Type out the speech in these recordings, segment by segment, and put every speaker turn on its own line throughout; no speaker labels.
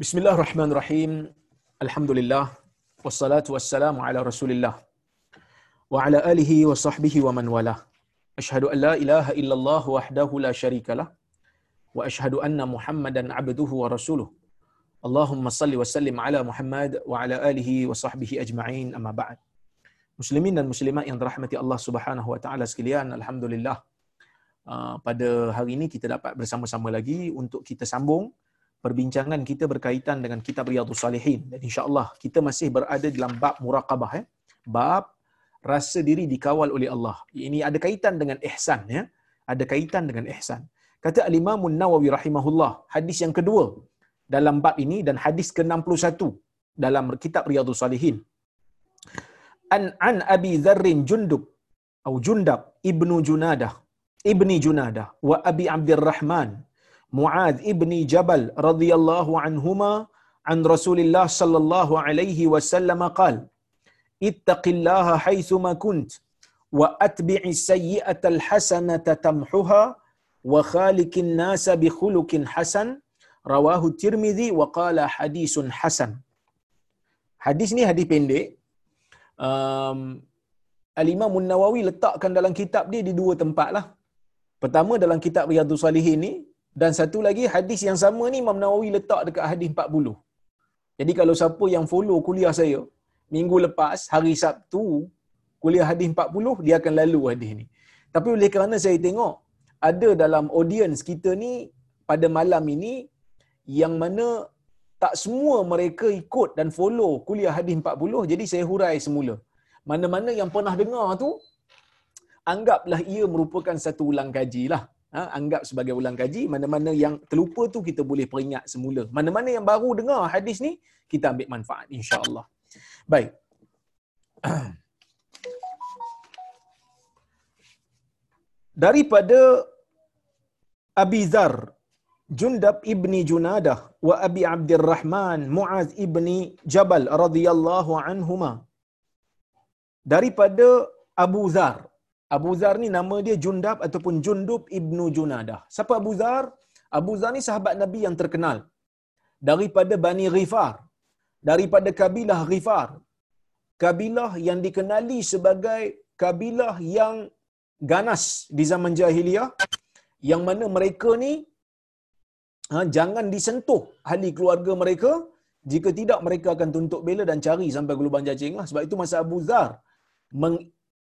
Bismillahirrahmanirrahim. Alhamdulillah. Wassalatu wassalamu ala rasulillah. Wa ala alihi wa sahbihi wa man wala. Ashhadu an la ilaha illallah wahdahu la syarikalah. Wa ashhadu anna muhammadan abduhu wa rasuluh. Allahumma salli wa sallim ala Muhammad wa ala alihi wa sahbihi ajma'in amma ba'd. Muslimin dan muslimat yang dirahmati Allah Subhanahu wa taala sekalian, alhamdulillah. Uh, pada hari ini kita dapat bersama-sama lagi untuk kita sambung perbincangan kita berkaitan dengan kitab Riyadhus Salihin dan insya-Allah kita masih berada dalam bab muraqabah eh. Bab rasa diri dikawal oleh Allah. Ini ada kaitan dengan ihsan ya. Ada kaitan dengan ihsan. Kata Al-Imam Nawawi rahimahullah, hadis yang kedua dalam bab ini dan hadis ke-61 dalam kitab Riyadhus Salihin. An an Abi Dzarr Jundub atau Jundab ibnu Junadah ibni Junadah wa Abi Abdurrahman Muad ibni Jabal radhiyallahu anhuma an Rasulillah sallallahu alaihi wasallam qal ittaqillaha haitsuma kunt wa atbi'i sayyi'ata alhasanata tamhuha wa khaliqin nasa bi khuluqin hasan. Rawahu Tirmizi wa qala hadisun hasan. Hadis ni hadis pendek. Um, Al-Imam Nawawi letakkan dalam kitab dia di dua tempat lah. Pertama dalam kitab Riyadhus Salihin ni dan satu lagi hadis yang sama ni Imam Nawawi letak dekat hadis 40. Jadi kalau siapa yang follow kuliah saya minggu lepas hari Sabtu kuliah hadis 40 dia akan lalu hadis ni. Tapi oleh kerana saya tengok ada dalam audience kita ni pada malam ini yang mana tak semua mereka ikut dan follow kuliah hadis 40 jadi saya hurai semula. Mana-mana yang pernah dengar tu anggaplah ia merupakan satu ulang kaji lah. Ha, anggap sebagai ulang kaji, mana-mana yang terlupa tu kita boleh peringat semula. Mana-mana yang baru dengar hadis ni, kita ambil manfaat insya-Allah. Baik. Daripada Abi Zar Jundab ibni Junadah wa Abi Abdurrahman Muaz ibni Jabal radhiyallahu anhuma daripada Abu Zar Abu Zar ni nama dia Jundab ataupun Jundub ibnu Junadah. Siapa Abu Zar? Abu Zar ni sahabat Nabi yang terkenal. Daripada Bani Ghifar. Daripada kabilah Ghifar. Kabilah yang dikenali sebagai kabilah yang ganas di zaman jahiliyah. Yang mana mereka ni ha, jangan disentuh ahli keluarga mereka. Jika tidak mereka akan tuntut bela dan cari sampai ke lubang cacing lah. Sebab itu masa Abu Zar meng,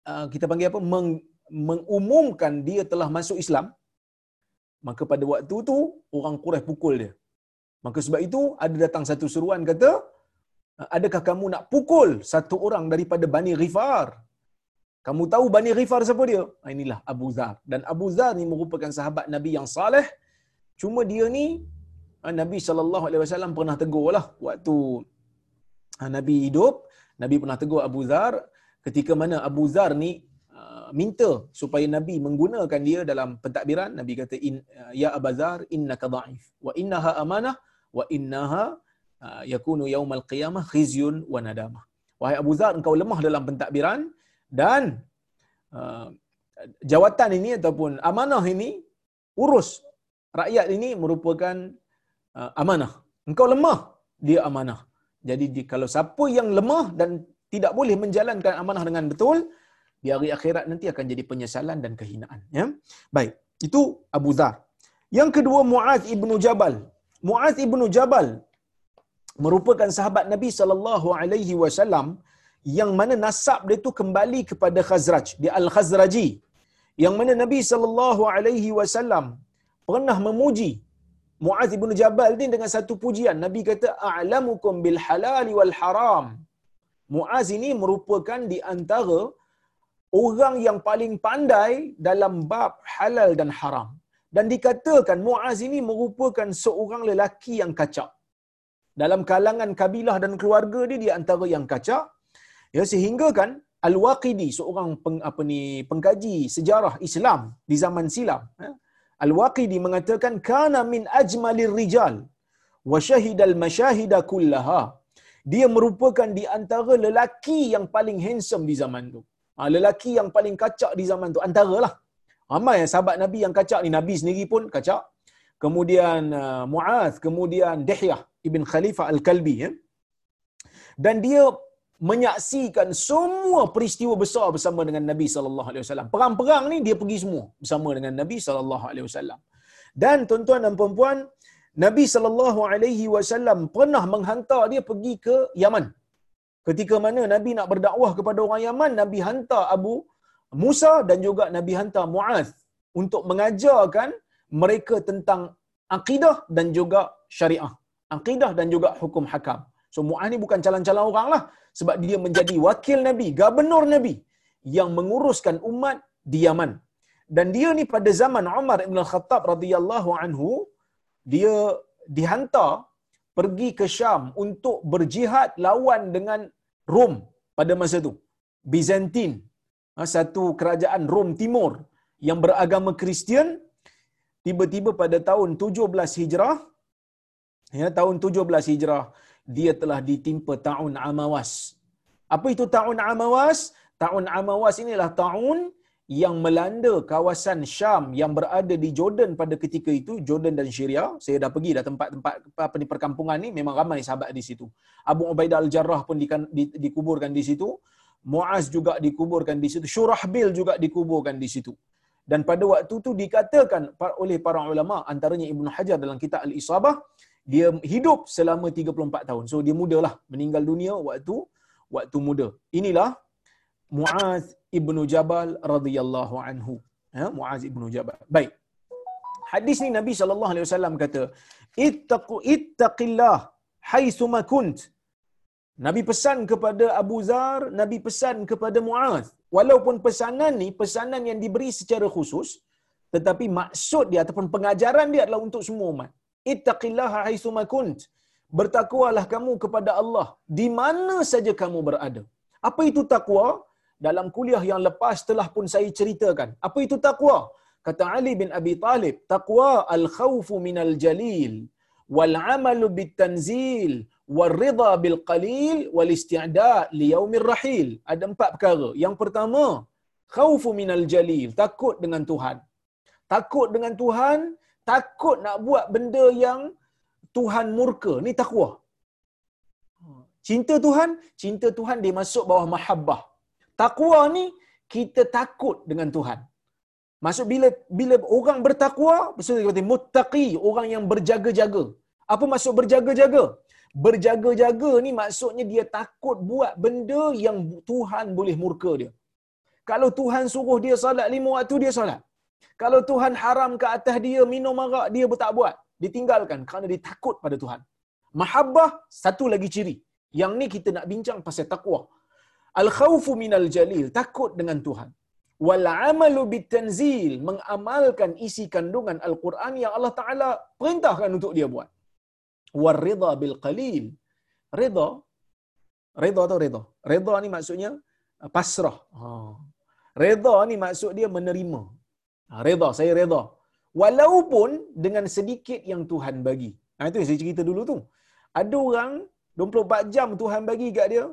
uh, kita panggil apa? Meng, mengumumkan dia telah masuk Islam maka pada waktu tu orang Quraisy pukul dia. Maka sebab itu ada datang satu seruan kata adakah kamu nak pukul satu orang daripada Bani Ghifar? Kamu tahu Bani Ghifar siapa dia? Inilah Abu Zar. Dan Abu Zar ni merupakan sahabat Nabi yang saleh. Cuma dia ni Nabi sallallahu alaihi wasallam pernah tegur lah waktu Nabi hidup. Nabi pernah tegur Abu Zar ketika mana Abu Zar ni uh, minta supaya Nabi menggunakan dia dalam pentadbiran Nabi kata in, uh, ya Abu Zar innaka dhaif wa innaha amanah wa innaha uh, yakunu yaumal qiyamah khizyun wa nadamah. Wahai Abu Zar engkau lemah dalam pentadbiran dan uh, jawatan ini ataupun amanah ini urus. Rakyat ini merupakan uh, amanah. Engkau lemah dia amanah. Jadi kalau siapa yang lemah dan tidak boleh menjalankan amanah dengan betul, di hari akhirat nanti akan jadi penyesalan dan kehinaan. Ya? Baik, itu Abu Dhar. Yang kedua Muaz ibnu Jabal. Muaz ibnu Jabal merupakan sahabat Nabi sallallahu alaihi wasallam yang mana nasab dia tu kembali kepada Khazraj, dia Al-Khazraji. Yang mana Nabi sallallahu alaihi wasallam pernah memuji Muaz ibnu Jabal ni dengan satu pujian. Nabi kata a'lamukum bil halal wal haram. Muaz ini merupakan di antara orang yang paling pandai dalam bab halal dan haram. Dan dikatakan Muaz ini merupakan seorang lelaki yang kacak. Dalam kalangan kabilah dan keluarga dia di antara yang kacak. Ya sehingga kan Al-Waqidi seorang peng, apa ni pengkaji sejarah Islam di zaman silam ya. Al-Waqidi mengatakan kana min ajmalir rijal wa syahidal mashahida kullaha dia merupakan di antara lelaki yang paling handsome di zaman tu. Ha, lelaki yang paling kacak di zaman tu antaralah. Ramai sahabat Nabi yang kacak ni Nabi sendiri pun kacak. Kemudian uh, Muaz, kemudian Dihyah. ibn Khalifah Al-Kalbi ya. Dan dia menyaksikan semua peristiwa besar bersama dengan Nabi sallallahu alaihi wasallam. Perang-perang ni dia pergi semua bersama dengan Nabi sallallahu alaihi wasallam. Dan tuan-tuan dan puan-puan, Nabi sallallahu alaihi wasallam pernah menghantar dia pergi ke Yaman. Ketika mana Nabi nak berdakwah kepada orang Yaman, Nabi hantar Abu Musa dan juga Nabi hantar Muaz untuk mengajarkan mereka tentang akidah dan juga syariah. Akidah dan juga hukum hakam. So Muaz ni bukan calon-calon orang lah. Sebab dia menjadi wakil Nabi, gubernur Nabi yang menguruskan umat di Yaman. Dan dia ni pada zaman Umar Ibn Khattab radhiyallahu anhu, dia dihantar pergi ke Syam untuk berjihad lawan dengan Rom pada masa itu. Byzantine, ha, satu kerajaan Rom Timur yang beragama Kristian, tiba-tiba pada tahun 17 Hijrah, ya, tahun 17 Hijrah, dia telah ditimpa ta'un amawas. Apa itu ta'un amawas? Ta'un amawas inilah ta'un yang melanda kawasan Syam yang berada di Jordan pada ketika itu, Jordan dan Syria. Saya dah pergi dah tempat-tempat apa ni perkampungan ni memang ramai sahabat di situ. Abu Ubaidah Al-Jarrah pun di, di, dikuburkan di situ. Muaz juga dikuburkan di situ. Syurahbil juga dikuburkan di situ. Dan pada waktu itu dikatakan oleh para ulama antaranya Ibnu Hajar dalam kitab Al-Isabah dia hidup selama 34 tahun. So dia mudalah meninggal dunia waktu waktu muda. Inilah Muaz ibnu Jabal radhiyallahu anhu. Ya, Muaz ibnu Jabal. Baik. Hadis ni Nabi sallallahu alaihi wasallam kata, "Ittaqu ittaqillah haitsu ma kunt." Nabi pesan kepada Abu Zar, Nabi pesan kepada Muaz. Walaupun pesanan ni pesanan yang diberi secara khusus, tetapi maksud dia ataupun pengajaran dia adalah untuk semua umat. Ittaqillaha haitsuma kunt. Bertakwalah kamu kepada Allah di mana saja kamu berada. Apa itu takwa? Dalam kuliah yang lepas telah pun saya ceritakan. Apa itu takwa? Kata Ali bin Abi Talib, takwa al-khawfu minal jalil wal amalu bit tanzil wal ridha bil qalil wal isti'da li yaumir rahil. Ada empat perkara. Yang pertama, khawfu minal jalil, takut dengan Tuhan. Takut dengan Tuhan takut nak buat benda yang Tuhan murka. Ni takwa. Cinta Tuhan, cinta Tuhan dia masuk bawah mahabbah. Takwa ni kita takut dengan Tuhan. Maksud bila bila orang bertakwa, maksudnya kata muttaqi, orang yang berjaga-jaga. Apa maksud berjaga-jaga? Berjaga-jaga ni maksudnya dia takut buat benda yang Tuhan boleh murka dia. Kalau Tuhan suruh dia salat lima waktu, dia salat. Kalau Tuhan haram ke atas dia minum arak, dia pun tak buat. Ditinggalkan kerana dia takut pada Tuhan. Mahabbah, satu lagi ciri. Yang ni kita nak bincang pasal takwa. Al-khawfu minal jalil, takut dengan Tuhan. Wal amalu bitanzil, mengamalkan isi kandungan Al-Quran yang Allah Ta'ala perintahkan untuk dia buat. War rida bil qalil. Rida, rida atau rida? Rida ni maksudnya pasrah. Oh. Reda ni maksud dia menerima. Ha, reda, saya reda. Walaupun dengan sedikit yang Tuhan bagi. Ha, itu yang saya cerita dulu tu. Ada orang 24 jam Tuhan bagi kat dia.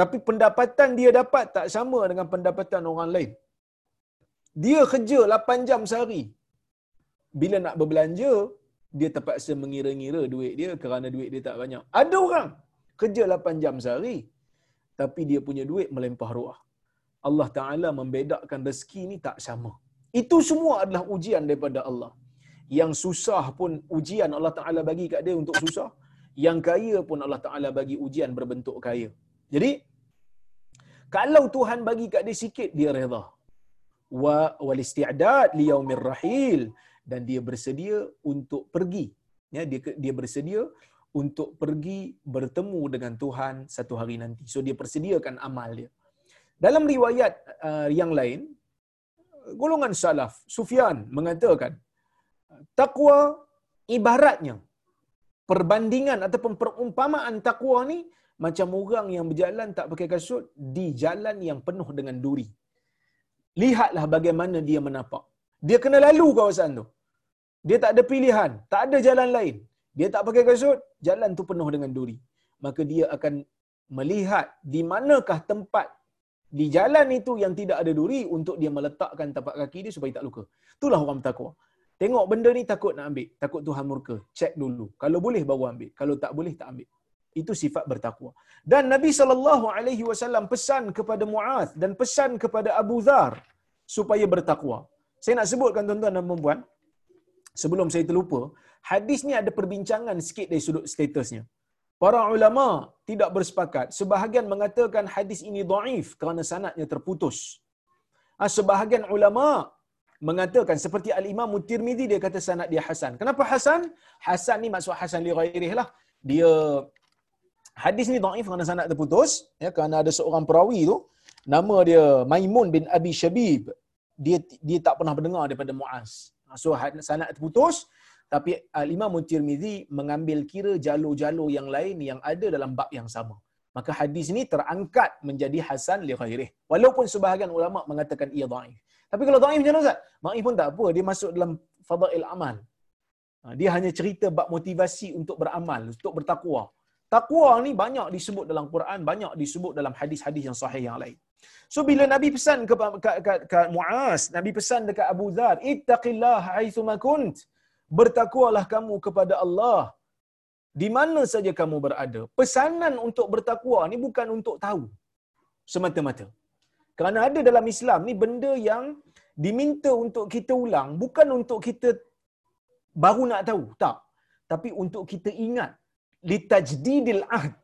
Tapi pendapatan dia dapat tak sama dengan pendapatan orang lain. Dia kerja 8 jam sehari. Bila nak berbelanja, dia terpaksa mengira-ngira duit dia kerana duit dia tak banyak. Ada orang kerja 8 jam sehari. Tapi dia punya duit melempah ruah. Allah Ta'ala membedakan rezeki ni tak sama. Itu semua adalah ujian daripada Allah. Yang susah pun ujian Allah Ta'ala bagi kat dia untuk susah. Yang kaya pun Allah Ta'ala bagi ujian berbentuk kaya. Jadi, kalau Tuhan bagi kat dia sikit, dia reda. Wa wal isti'dad li yaumir rahil dan dia bersedia untuk pergi. Ya, dia dia bersedia untuk pergi bertemu dengan Tuhan satu hari nanti. So dia persediakan amal dia. Dalam riwayat uh, yang lain, golongan salaf Sufyan mengatakan takwa ibaratnya perbandingan ataupun perumpamaan takwa ni macam orang yang berjalan tak pakai kasut di jalan yang penuh dengan duri. Lihatlah bagaimana dia menapak. Dia kena lalu kawasan tu. Dia tak ada pilihan, tak ada jalan lain. Dia tak pakai kasut, jalan tu penuh dengan duri. Maka dia akan melihat di manakah tempat di jalan itu yang tidak ada duri untuk dia meletakkan tapak kaki dia supaya tak luka. Itulah orang bertakwa. Tengok benda ni takut nak ambil. Takut Tuhan murka. Cek dulu. Kalau boleh baru ambil. Kalau tak boleh tak ambil. Itu sifat bertakwa. Dan Nabi SAW pesan kepada Mu'az dan pesan kepada Abu Dhar supaya bertakwa. Saya nak sebutkan tuan-tuan dan puan sebelum saya terlupa, hadis ni ada perbincangan sikit dari sudut statusnya. Para ulama tidak bersepakat. Sebahagian mengatakan hadis ini dhaif kerana sanadnya terputus. Ah, sebahagian ulama mengatakan seperti al-Imam Tirmizi dia kata sanad dia hasan. Kenapa hasan? Hasan ni maksud hasan li ghairihi lah. Dia hadis ni dhaif kerana sanad terputus ya kerana ada seorang perawi tu nama dia Maimun bin Abi Shabib. Dia dia tak pernah mendengar daripada Muaz. So sanad terputus tapi al-Imam Tirmizi mengambil kira jalur-jalur yang lain yang ada dalam bab yang sama. Maka hadis ini terangkat menjadi hasan li ghairihi. Walaupun sebahagian ulama mengatakan ia dhaif. Tapi kalau dhaif macam mana Ustaz? Dhaif pun tak apa, dia masuk dalam fadail amal. Ha, dia hanya cerita bab motivasi untuk beramal, untuk bertakwa. Takwa ni banyak disebut dalam Quran, banyak disebut dalam hadis-hadis yang sahih yang lain. So bila Nabi pesan ke, ke, ke, ke Muaz, Nabi pesan dekat Abu Dhar, "Ittaqillah haitsu ma kunt." Bertakwalah kamu kepada Allah di mana saja kamu berada. Pesanan untuk bertakwa ni bukan untuk tahu semata-mata. Kerana ada dalam Islam ni benda yang diminta untuk kita ulang bukan untuk kita baru nak tahu, tak. Tapi untuk kita ingat litajdidil ahd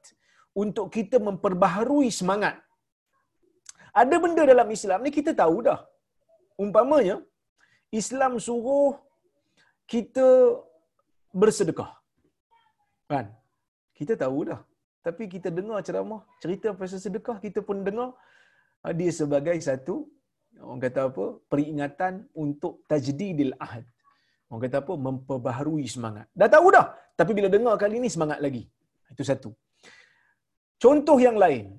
untuk kita memperbaharui semangat. Ada benda dalam Islam ni kita tahu dah. Umpamanya Islam suruh kita bersedekah. Kan? Kita tahu dah. Tapi kita dengar ceramah, cerita pasal sedekah, kita pun dengar Ah, dia sebagai satu orang kata apa peringatan untuk tajdidil ahad orang kata apa? Memperbaharui semangat. Dah tahu dah. Tapi bila dengar kali ni semangat lagi. Itu satu. Contoh yang lain.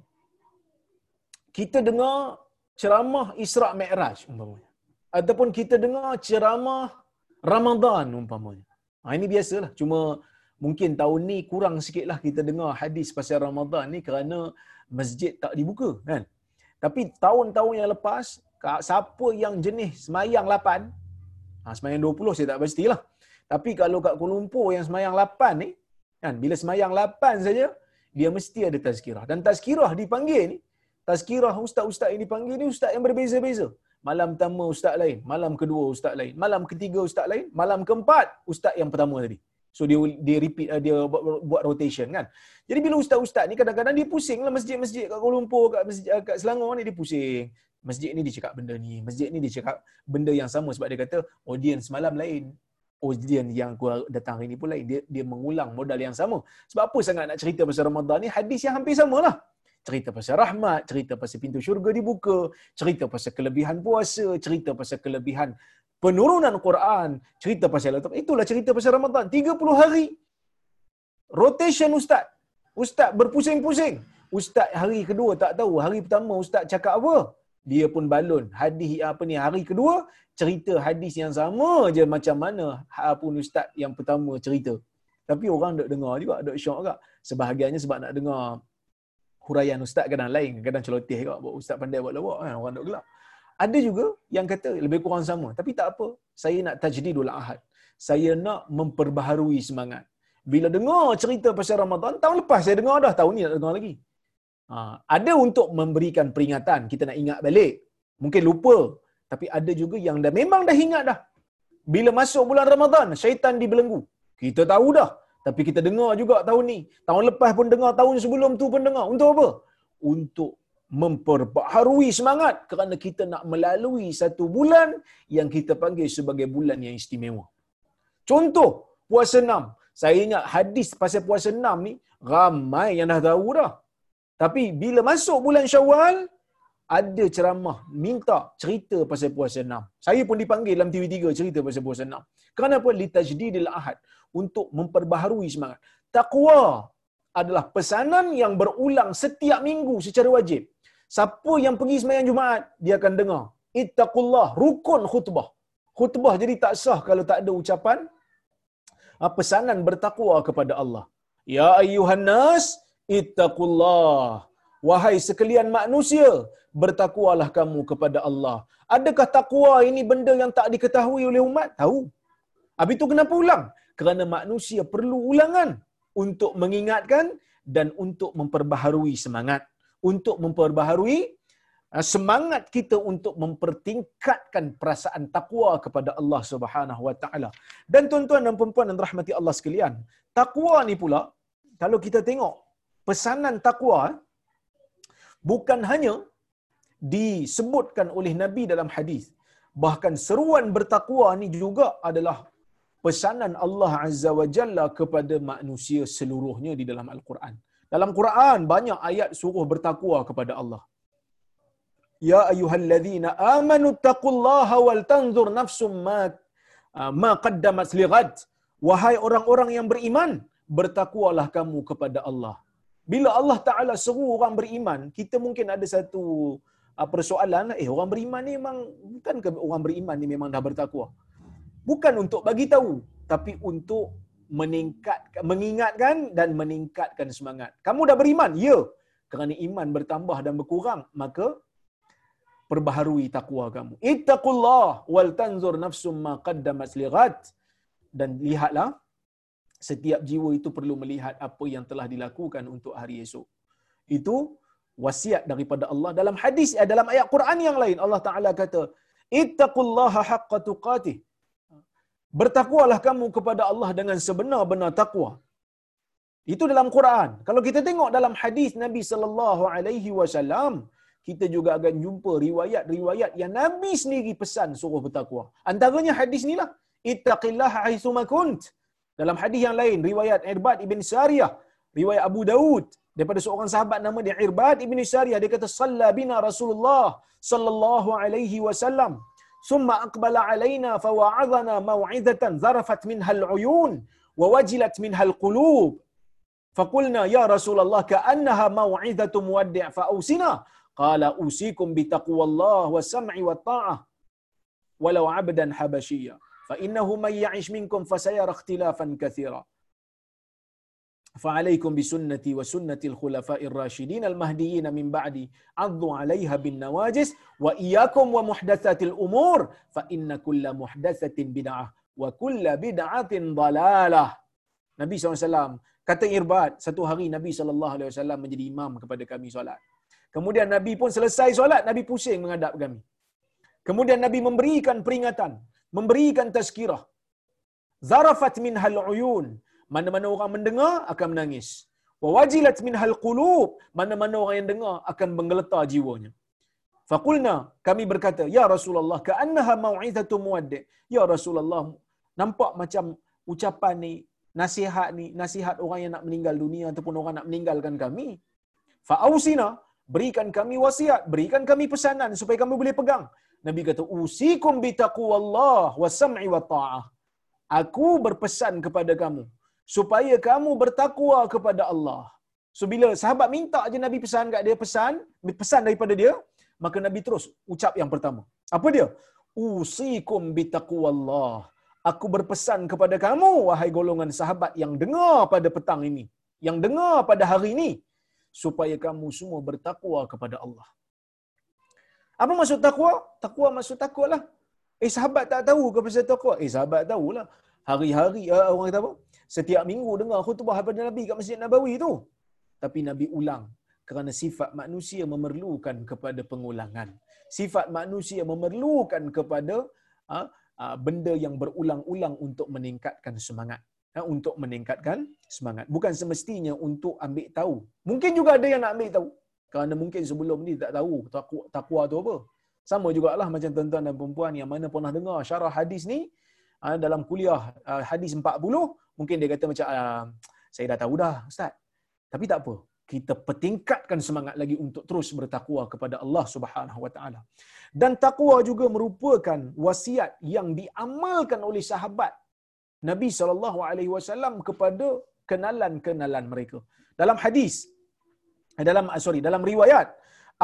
Kita dengar ceramah Isra Mi'raj umpamanya. Ataupun kita dengar ceramah Ramadan umpamanya. Ha, ini biasalah. Cuma mungkin tahun ni kurang sikitlah kita dengar hadis pasal Ramadan ni kerana masjid tak dibuka kan? Tapi tahun-tahun yang lepas, siapa yang jenis semayang 8, ha, semayang 20 saya tak pastilah. Tapi kalau kat Kuala Lumpur yang semayang 8 ni, kan, bila semayang 8 saja, dia mesti ada tazkirah. Dan tazkirah dipanggil ni, tazkirah ustaz-ustaz yang dipanggil ni ustaz yang berbeza-beza. Malam pertama ustaz lain, malam kedua ustaz lain, malam ketiga ustaz lain, malam keempat ustaz yang pertama tadi. So dia dia repeat uh, dia buat, buat rotation kan. Jadi bila ustaz-ustaz ni kadang-kadang dia pusing lah masjid-masjid kat Kuala Lumpur, kat masjid uh, kat Selangor ni dia pusing. Masjid ni dia cakap benda ni, masjid ni dia cakap benda yang sama sebab dia kata audience semalam lain. Audience yang gua datang hari ni pun lain. Dia dia mengulang modal yang sama. Sebab apa sangat nak cerita pasal Ramadan ni? Hadis yang hampir samalah. Cerita pasal rahmat, cerita pasal pintu syurga dibuka, cerita pasal kelebihan puasa, cerita pasal kelebihan penurunan Quran, cerita pasal Allah. Itulah cerita pasal Ramadan. 30 hari. Rotation ustaz. Ustaz berpusing-pusing. Ustaz hari kedua tak tahu. Hari pertama ustaz cakap apa? Dia pun balun. Hadis apa ni? Hari kedua cerita hadis yang sama je macam mana pun ustaz yang pertama cerita. Tapi orang tak dengar juga, tak syok juga. Sebahagiannya sebab nak dengar huraian ustaz kadang lain, kadang celoteh juga. Ustaz pandai buat lawak kan, orang tak gelap. Ada juga yang kata lebih kurang sama. Tapi tak apa. Saya nak tajdidul ahad. Saya nak memperbaharui semangat. Bila dengar cerita pasal Ramadan, tahun lepas saya dengar dah. Tahun ni nak dengar lagi. Ha, ada untuk memberikan peringatan. Kita nak ingat balik. Mungkin lupa. Tapi ada juga yang dah memang dah ingat dah. Bila masuk bulan Ramadan, syaitan dibelenggu. Kita tahu dah. Tapi kita dengar juga tahun ni. Tahun lepas pun dengar, tahun sebelum tu pun dengar. Untuk apa? Untuk memperbaharui semangat kerana kita nak melalui satu bulan yang kita panggil sebagai bulan yang istimewa. Contoh, puasa enam. Saya ingat hadis pasal puasa enam ni, ramai yang dah tahu dah. Tapi bila masuk bulan syawal, ada ceramah minta cerita pasal puasa enam. Saya pun dipanggil dalam TV3 cerita pasal puasa enam. Kenapa? Litajdidil ahad. Untuk memperbaharui semangat. Taqwa adalah pesanan yang berulang setiap minggu secara wajib. Siapa yang pergi sembahyang Jumaat, dia akan dengar. Ittaqullah, rukun khutbah. Khutbah jadi tak sah kalau tak ada ucapan ah, pesanan bertakwa kepada Allah. Ya ayyuhan nas, ittaqullah. Wahai sekalian manusia, bertakwalah kamu kepada Allah. Adakah takwa ini benda yang tak diketahui oleh umat? Tahu. Habis itu kenapa ulang? Kerana manusia perlu ulangan untuk mengingatkan dan untuk memperbaharui semangat. Untuk memperbaharui uh, semangat kita untuk mempertingkatkan perasaan takwa kepada Allah Subhanahu Wa Taala. Dan tuan-tuan dan puan-puan yang rahmati Allah sekalian, takwa ni pula kalau kita tengok pesanan takwa bukan hanya disebutkan oleh Nabi dalam hadis bahkan seruan bertakwa ni juga adalah pesanan Allah Azza wa Jalla kepada manusia seluruhnya di dalam Al-Quran. Dalam Quran banyak ayat suruh bertakwa kepada Allah. Ya ayyuhalladzina amanu taqullaha wal tanzur nafsum ma ma qaddamat lighad. Wahai orang-orang yang beriman, bertakwalah kamu kepada Allah. Bila Allah Taala seru orang beriman, kita mungkin ada satu uh, persoalan, eh orang beriman ni memang bukan ke orang beriman ni memang dah bertakwa. Bukan untuk bagi tahu, tapi untuk meningkatkan mengingatkan dan meningkatkan semangat. Kamu dah beriman? Ya. Kerana iman bertambah dan berkurang, maka perbaharui takwa kamu. Ittaqullah wal tanzur nafsum ma qaddamat. Dan lihatlah setiap jiwa itu perlu melihat apa yang telah dilakukan untuk hari esok. Itu wasiat daripada Allah. Dalam hadis eh, dalam ayat Quran yang lain Allah Taala kata ittaqullaha haqqa tuqatih. Bertakwalah kamu kepada Allah dengan sebenar-benar takwa itu dalam Quran. Kalau kita tengok dalam hadis Nabi sallallahu alaihi wasallam kita juga akan jumpa riwayat-riwayat yang Nabi sendiri pesan suruh bertakwa. Antaranya hadis inilah ittaqillaha haitsuma kunt dalam hadis yang lain, riwayat Irbad ibn Sariyah, riwayat Abu Daud, daripada seorang sahabat nama dia Irbad ibn Sariyah, dia kata, Salla bina Rasulullah sallallahu alaihi wasallam. Summa aqbala alaina fawa'adhana maw'idatan zarafat minha al-uyun wa wajilat minha al-qulub. فقلنا يا رسول الله كأنها موعظة مودع فأوصنا قال أوصيكم بتقوى الله والسمع والطاعة ولو عبدا حبشيا فإنه من يعش منكم فسيرى اختلافا كثيرا فعليكم بسنتي وسنة الخلفاء الراشدين المهديين من بعدي عضوا عليها بالنواجس وإياكم ومحدثات الأمور فإن كل محدثة بدعة وكل بدعة ضلالة Nabi SAW kata Irbad satu hari Nabi SAW menjadi imam kepada kami solat. Kemudian Nabi pun selesai solat, Nabi pusing menghadap kami. Kemudian Nabi memberikan peringatan memberikan tazkirah. Zarafat min hal uyun. Mana-mana orang mendengar akan menangis. Wa wajilat min hal qulub. Mana-mana orang yang dengar akan menggeletar jiwanya. Fakulna kami berkata, Ya Rasulullah, ka'annaha mau'izatu muwaddi'. Ya Rasulullah, nampak macam ucapan ni, nasihat ni, nasihat orang yang nak meninggal dunia ataupun orang nak meninggalkan kami. Fa'ausina, berikan kami wasiat, berikan kami pesanan supaya kami boleh pegang. Nabi kata, "Usikum bi taqwallah wa sam'i wa ta'ah." Aku berpesan kepada kamu supaya kamu bertakwa kepada Allah. So bila sahabat minta aja Nabi pesan kat dia pesan, pesan daripada dia, maka Nabi terus ucap yang pertama. Apa dia? Usikum bi taqwallah. Aku berpesan kepada kamu wahai golongan sahabat yang dengar pada petang ini, yang dengar pada hari ini supaya kamu semua bertakwa kepada Allah. Apa maksud takwa? Takwa maksud takwa lah. Eh sahabat tak tahu ke pasal takwa? Eh sahabat tahulah. Hari-hari uh, orang kata apa? Setiap minggu dengar khutbah daripada Nabi kat Masjid Nabawi tu. Tapi Nabi ulang kerana sifat manusia memerlukan kepada pengulangan. Sifat manusia memerlukan kepada uh, uh, benda yang berulang-ulang untuk meningkatkan semangat. Uh, untuk meningkatkan semangat. Bukan semestinya untuk ambil tahu. Mungkin juga ada yang nak ambil tahu. Kerana mungkin sebelum ni tak tahu takwa, takwa tu apa. Sama jugalah macam tuan-tuan dan perempuan yang mana pernah dengar syarah hadis ni ah, dalam kuliah ah, hadis 40, mungkin dia kata macam ah, saya dah tahu dah ustaz. Tapi tak apa. Kita pertingkatkan semangat lagi untuk terus bertakwa kepada Allah Subhanahu Wa Taala. Dan takwa juga merupakan wasiat yang diamalkan oleh sahabat Nabi sallallahu alaihi wasallam kepada kenalan-kenalan mereka. Dalam hadis dalam ah, sorry dalam riwayat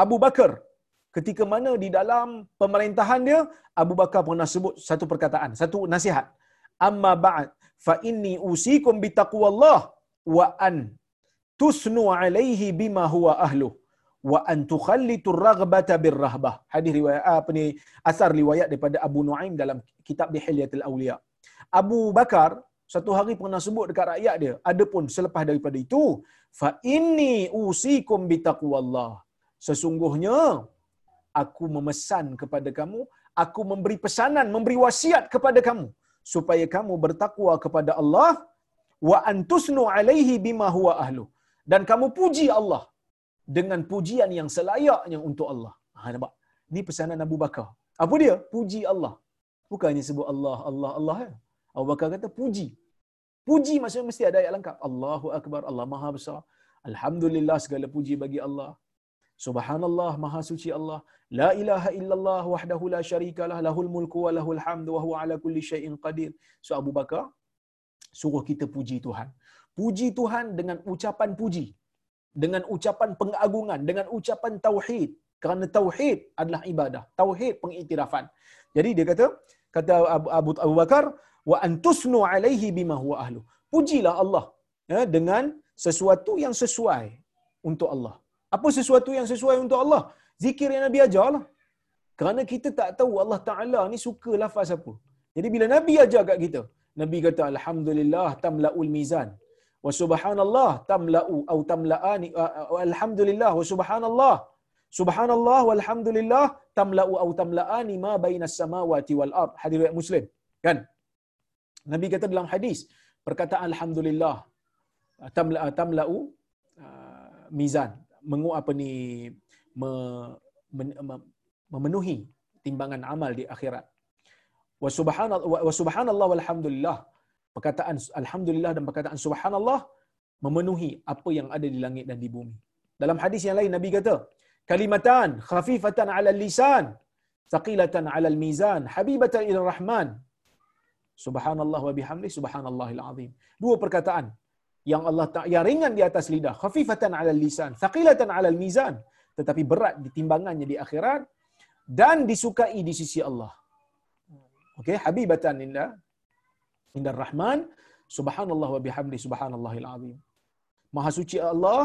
Abu Bakar ketika mana di dalam pemerintahan dia Abu Bakar pernah sebut satu perkataan satu nasihat. Amma ba'd fa inni usikum bi taqwallah wa an tusnu alaihi bima huwa ahlu wa an tukhallitu raghbata birrahbah. Hadis riwayat apa ni asar riwayat daripada Abu Nuaim dalam kitab Bihilyatul Auliya Abu Bakar satu hari pernah sebut dekat rakyat dia, adapun selepas daripada itu, fa inni usikum bi taqwallah. Sesungguhnya aku memesan kepada kamu, aku memberi pesanan, memberi wasiat kepada kamu supaya kamu bertakwa kepada Allah wa antusnu alaihi bima huwa ahlu dan kamu puji Allah dengan pujian yang selayaknya untuk Allah. Ha nampak? Ni pesanan Abu Bakar. Apa dia? Puji Allah. Bukannya sebut Allah, Allah, Allah. Ya? Abu Bakar kata puji. Puji maksudnya mesti ada ayat lengkap. Allahu Akbar, Allah Maha Besar. Alhamdulillah segala puji bagi Allah. Subhanallah, Maha Suci Allah. La ilaha illallah wahdahu la syarikalah lahul mulku wa lahul hamdu wa huwa ala kulli syai'in qadir. So Abu Bakar suruh kita puji Tuhan. Puji Tuhan dengan ucapan puji. Dengan ucapan pengagungan, dengan ucapan tauhid. Kerana tauhid adalah ibadah. Tauhid pengiktirafan. Jadi dia kata, kata Abu, Abu, Abu Bakar, wa antusnu alaihi bima huwa ahlu. Pujilah Allah ya, dengan sesuatu yang sesuai untuk Allah. Apa sesuatu yang sesuai untuk Allah? Zikir yang Nabi ajar lah. Kerana kita tak tahu Allah Ta'ala ni suka lafaz apa. Jadi bila Nabi ajar kat kita, Nabi kata Alhamdulillah tamla'ul mizan. Wa subhanallah tamla'u au tamla'ani. Alhamdulillah wa subhanallah. Subhanallah walhamdulillah tamla'u au tamla'ani ma bainas samawati wal ard. Hadis riwayat Muslim. Kan? Nabi kata dalam hadis, perkataan alhamdulillah tamla'u tamla'u uh, mizan mengu apa ni me, men, memenuhi timbangan amal di akhirat. Wa subhanallah wa subhanallah walhamdulillah. Perkataan alhamdulillah dan perkataan subhanallah memenuhi apa yang ada di langit dan di bumi. Dalam hadis yang lain Nabi kata, kalimatan khafifatan 'ala lisan, thaqilatan 'ala mizan, habibatan ila rahman. Subhanallah wa bihamdi subhanallahil azim. Dua perkataan yang Allah tak yang ringan di atas lidah. Khafifatan 'ala lisan thaqilatan 'ala mizan. Tetapi berat di timbangannya di akhirat dan disukai di sisi Allah. Okey habibatan inda inda rahman. Subhanallah wa bihamdi subhanallahil azim. Maha suci Allah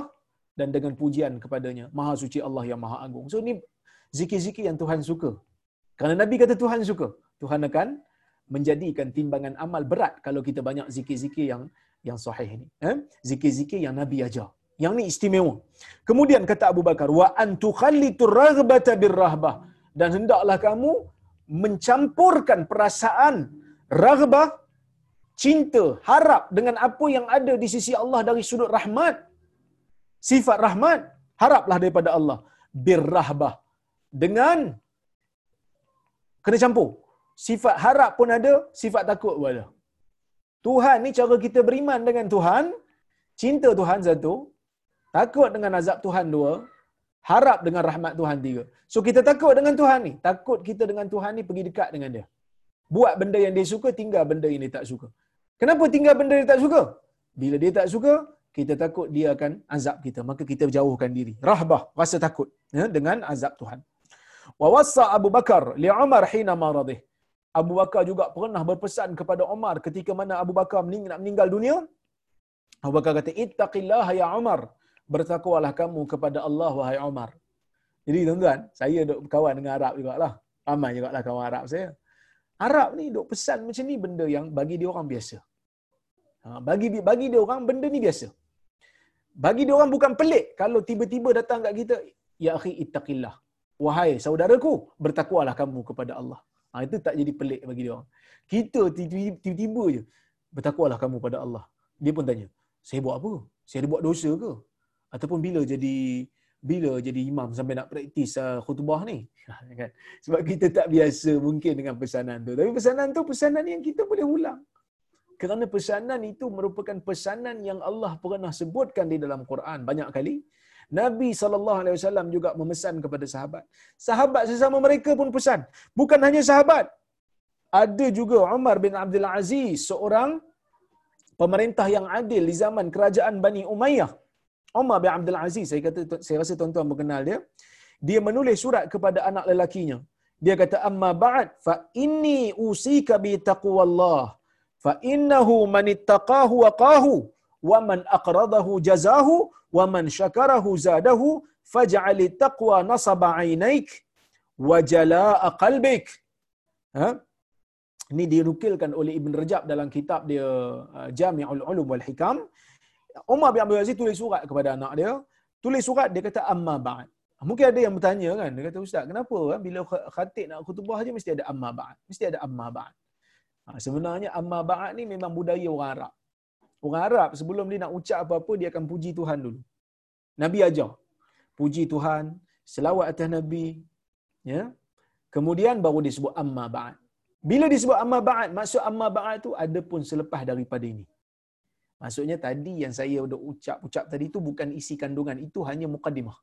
dan dengan pujian kepadanya. Maha suci Allah yang maha agung. So ni zikir-zikir yang Tuhan suka. Kerana nabi kata Tuhan suka Tuhan akan menjadikan timbangan amal berat kalau kita banyak zikir-zikir yang yang sahih ini. Eh? Zikir-zikir yang Nabi ajar. Yang ni istimewa. Kemudian kata Abu Bakar, wa antu khallitu raghbata birrahbah. Dan hendaklah kamu mencampurkan perasaan raghbah, cinta, harap dengan apa yang ada di sisi Allah dari sudut rahmat. Sifat rahmat, haraplah daripada Allah. Birrahbah. Dengan kena campur. Sifat harap pun ada, sifat takut pun ada. Tuhan ni cara kita beriman dengan Tuhan, cinta Tuhan satu, takut dengan azab Tuhan dua, harap dengan rahmat Tuhan tiga. So kita takut dengan Tuhan ni, takut kita dengan Tuhan ni pergi dekat dengan dia. Buat benda yang dia suka, tinggal benda yang dia tak suka. Kenapa tinggal benda dia tak suka? Bila dia tak suka, kita takut dia akan azab kita. Maka kita jauhkan diri. Rahbah, rasa takut ya, dengan azab Tuhan. Wa wassa Abu Bakar li Umar hina maradih. Abu Bakar juga pernah berpesan kepada Umar ketika mana Abu Bakar nak meninggal dunia. Abu Bakar kata, Ittaqillah ya Umar. Bertakwalah kamu kepada Allah wahai Umar. Jadi tuan-tuan, saya duk kawan dengan Arab juga lah. Ramai juga lah kawan Arab saya. Arab ni duk pesan macam ni benda yang bagi dia orang biasa. Ha, bagi bagi dia orang benda ni biasa. Bagi dia orang bukan pelik kalau tiba-tiba datang kat kita, ya akhi ittaqillah. Wahai saudaraku, bertakwalah kamu kepada Allah. Ha, itu tak jadi pelik bagi dia orang. Kita tiba-tiba je, bertakwalah kamu pada Allah. Dia pun tanya, saya buat apa? Saya ada buat dosa ke? Ataupun bila jadi bila jadi imam sampai nak praktis uh, khutbah ni? Ha, kan? Sebab kita tak biasa mungkin dengan pesanan tu. Tapi pesanan tu pesanan yang kita boleh ulang. Kerana pesanan itu merupakan pesanan yang Allah pernah sebutkan di dalam Quran banyak kali. Nabi SAW juga memesan kepada sahabat. Sahabat sesama mereka pun pesan. Bukan hanya sahabat. Ada juga Umar bin Abdul Aziz, seorang pemerintah yang adil di zaman kerajaan Bani Umayyah. Umar bin Abdul Aziz, saya kata saya rasa tuan-tuan mengenal dia. Dia menulis surat kepada anak lelakinya. Dia kata amma ba'd fa inni usika bi taqwallah fa innahu man ittaqahu waqahu wa man aqradahu jazahu wa man syakarahu zadahu faj'al taqwa nasaba 'ainaik wa jalaa qalbik ha Ini dinukilkan oleh Ibn Rajab dalam kitab dia uh, Jami'ul Ulum wal Hikam. Umar bin Abdul Aziz tulis surat kepada anak dia. Tulis surat dia kata amma ba'd. Mungkin ada yang bertanya kan, dia kata ustaz, kenapa kan bila khatib nak khutbah aja mesti ada amma ba'd. Mesti ada amma ba'd. Ha, sebenarnya amma ba'd ni memang budaya orang Arab. Orang Arab sebelum dia nak ucap apa-apa dia akan puji Tuhan dulu. Nabi ajar. Puji Tuhan, selawat atas Nabi, ya. Kemudian baru disebut amma ba'd. Bila disebut amma ba'd, maksud amma ba'd tu ada pun selepas daripada ini. Maksudnya tadi yang saya dah ucap-ucap tadi tu bukan isi kandungan, itu hanya mukaddimah.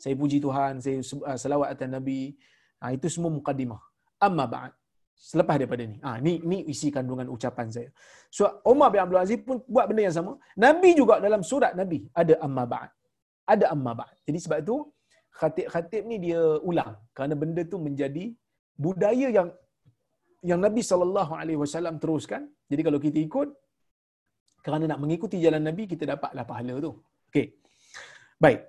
Saya puji Tuhan, saya selawat atas Nabi. Ha, itu semua mukaddimah. Amma ba'd. Selepas daripada ni. Ha, ni ni isi kandungan ucapan saya. So Umar bin Abdul Aziz pun buat benda yang sama. Nabi juga dalam surat Nabi ada amma ba'd. Ada amma ba'd. Jadi sebab tu khatib-khatib ni dia ulang kerana benda tu menjadi budaya yang yang Nabi sallallahu alaihi wasallam teruskan. Jadi kalau kita ikut kerana nak mengikuti jalan Nabi kita dapatlah pahala tu. Okey. Baik.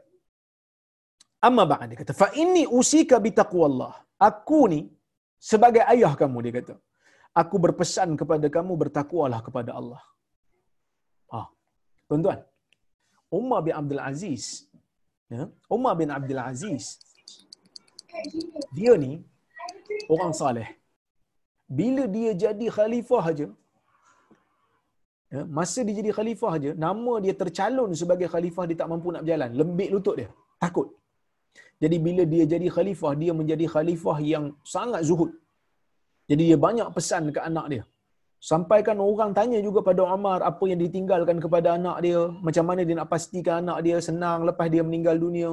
Amma ba'd dia kata fa inni usika bi taqwallah. Aku ni sebagai ayah kamu dia kata. Aku berpesan kepada kamu bertakwalah kepada Allah. Ah. Tuan-tuan. Umar bin Abdul Aziz ya, Umar bin Abdul Aziz dia ni orang saleh. Bila dia jadi khalifah aja ya, masa dia jadi khalifah aja nama dia tercalon sebagai khalifah dia tak mampu nak berjalan, lembik lutut dia, takut. Jadi bila dia jadi khalifah, dia menjadi khalifah yang sangat zuhud. Jadi dia banyak pesan ke anak dia. Sampaikan orang tanya juga pada Umar apa yang ditinggalkan kepada anak dia, macam mana dia nak pastikan anak dia senang lepas dia meninggal dunia.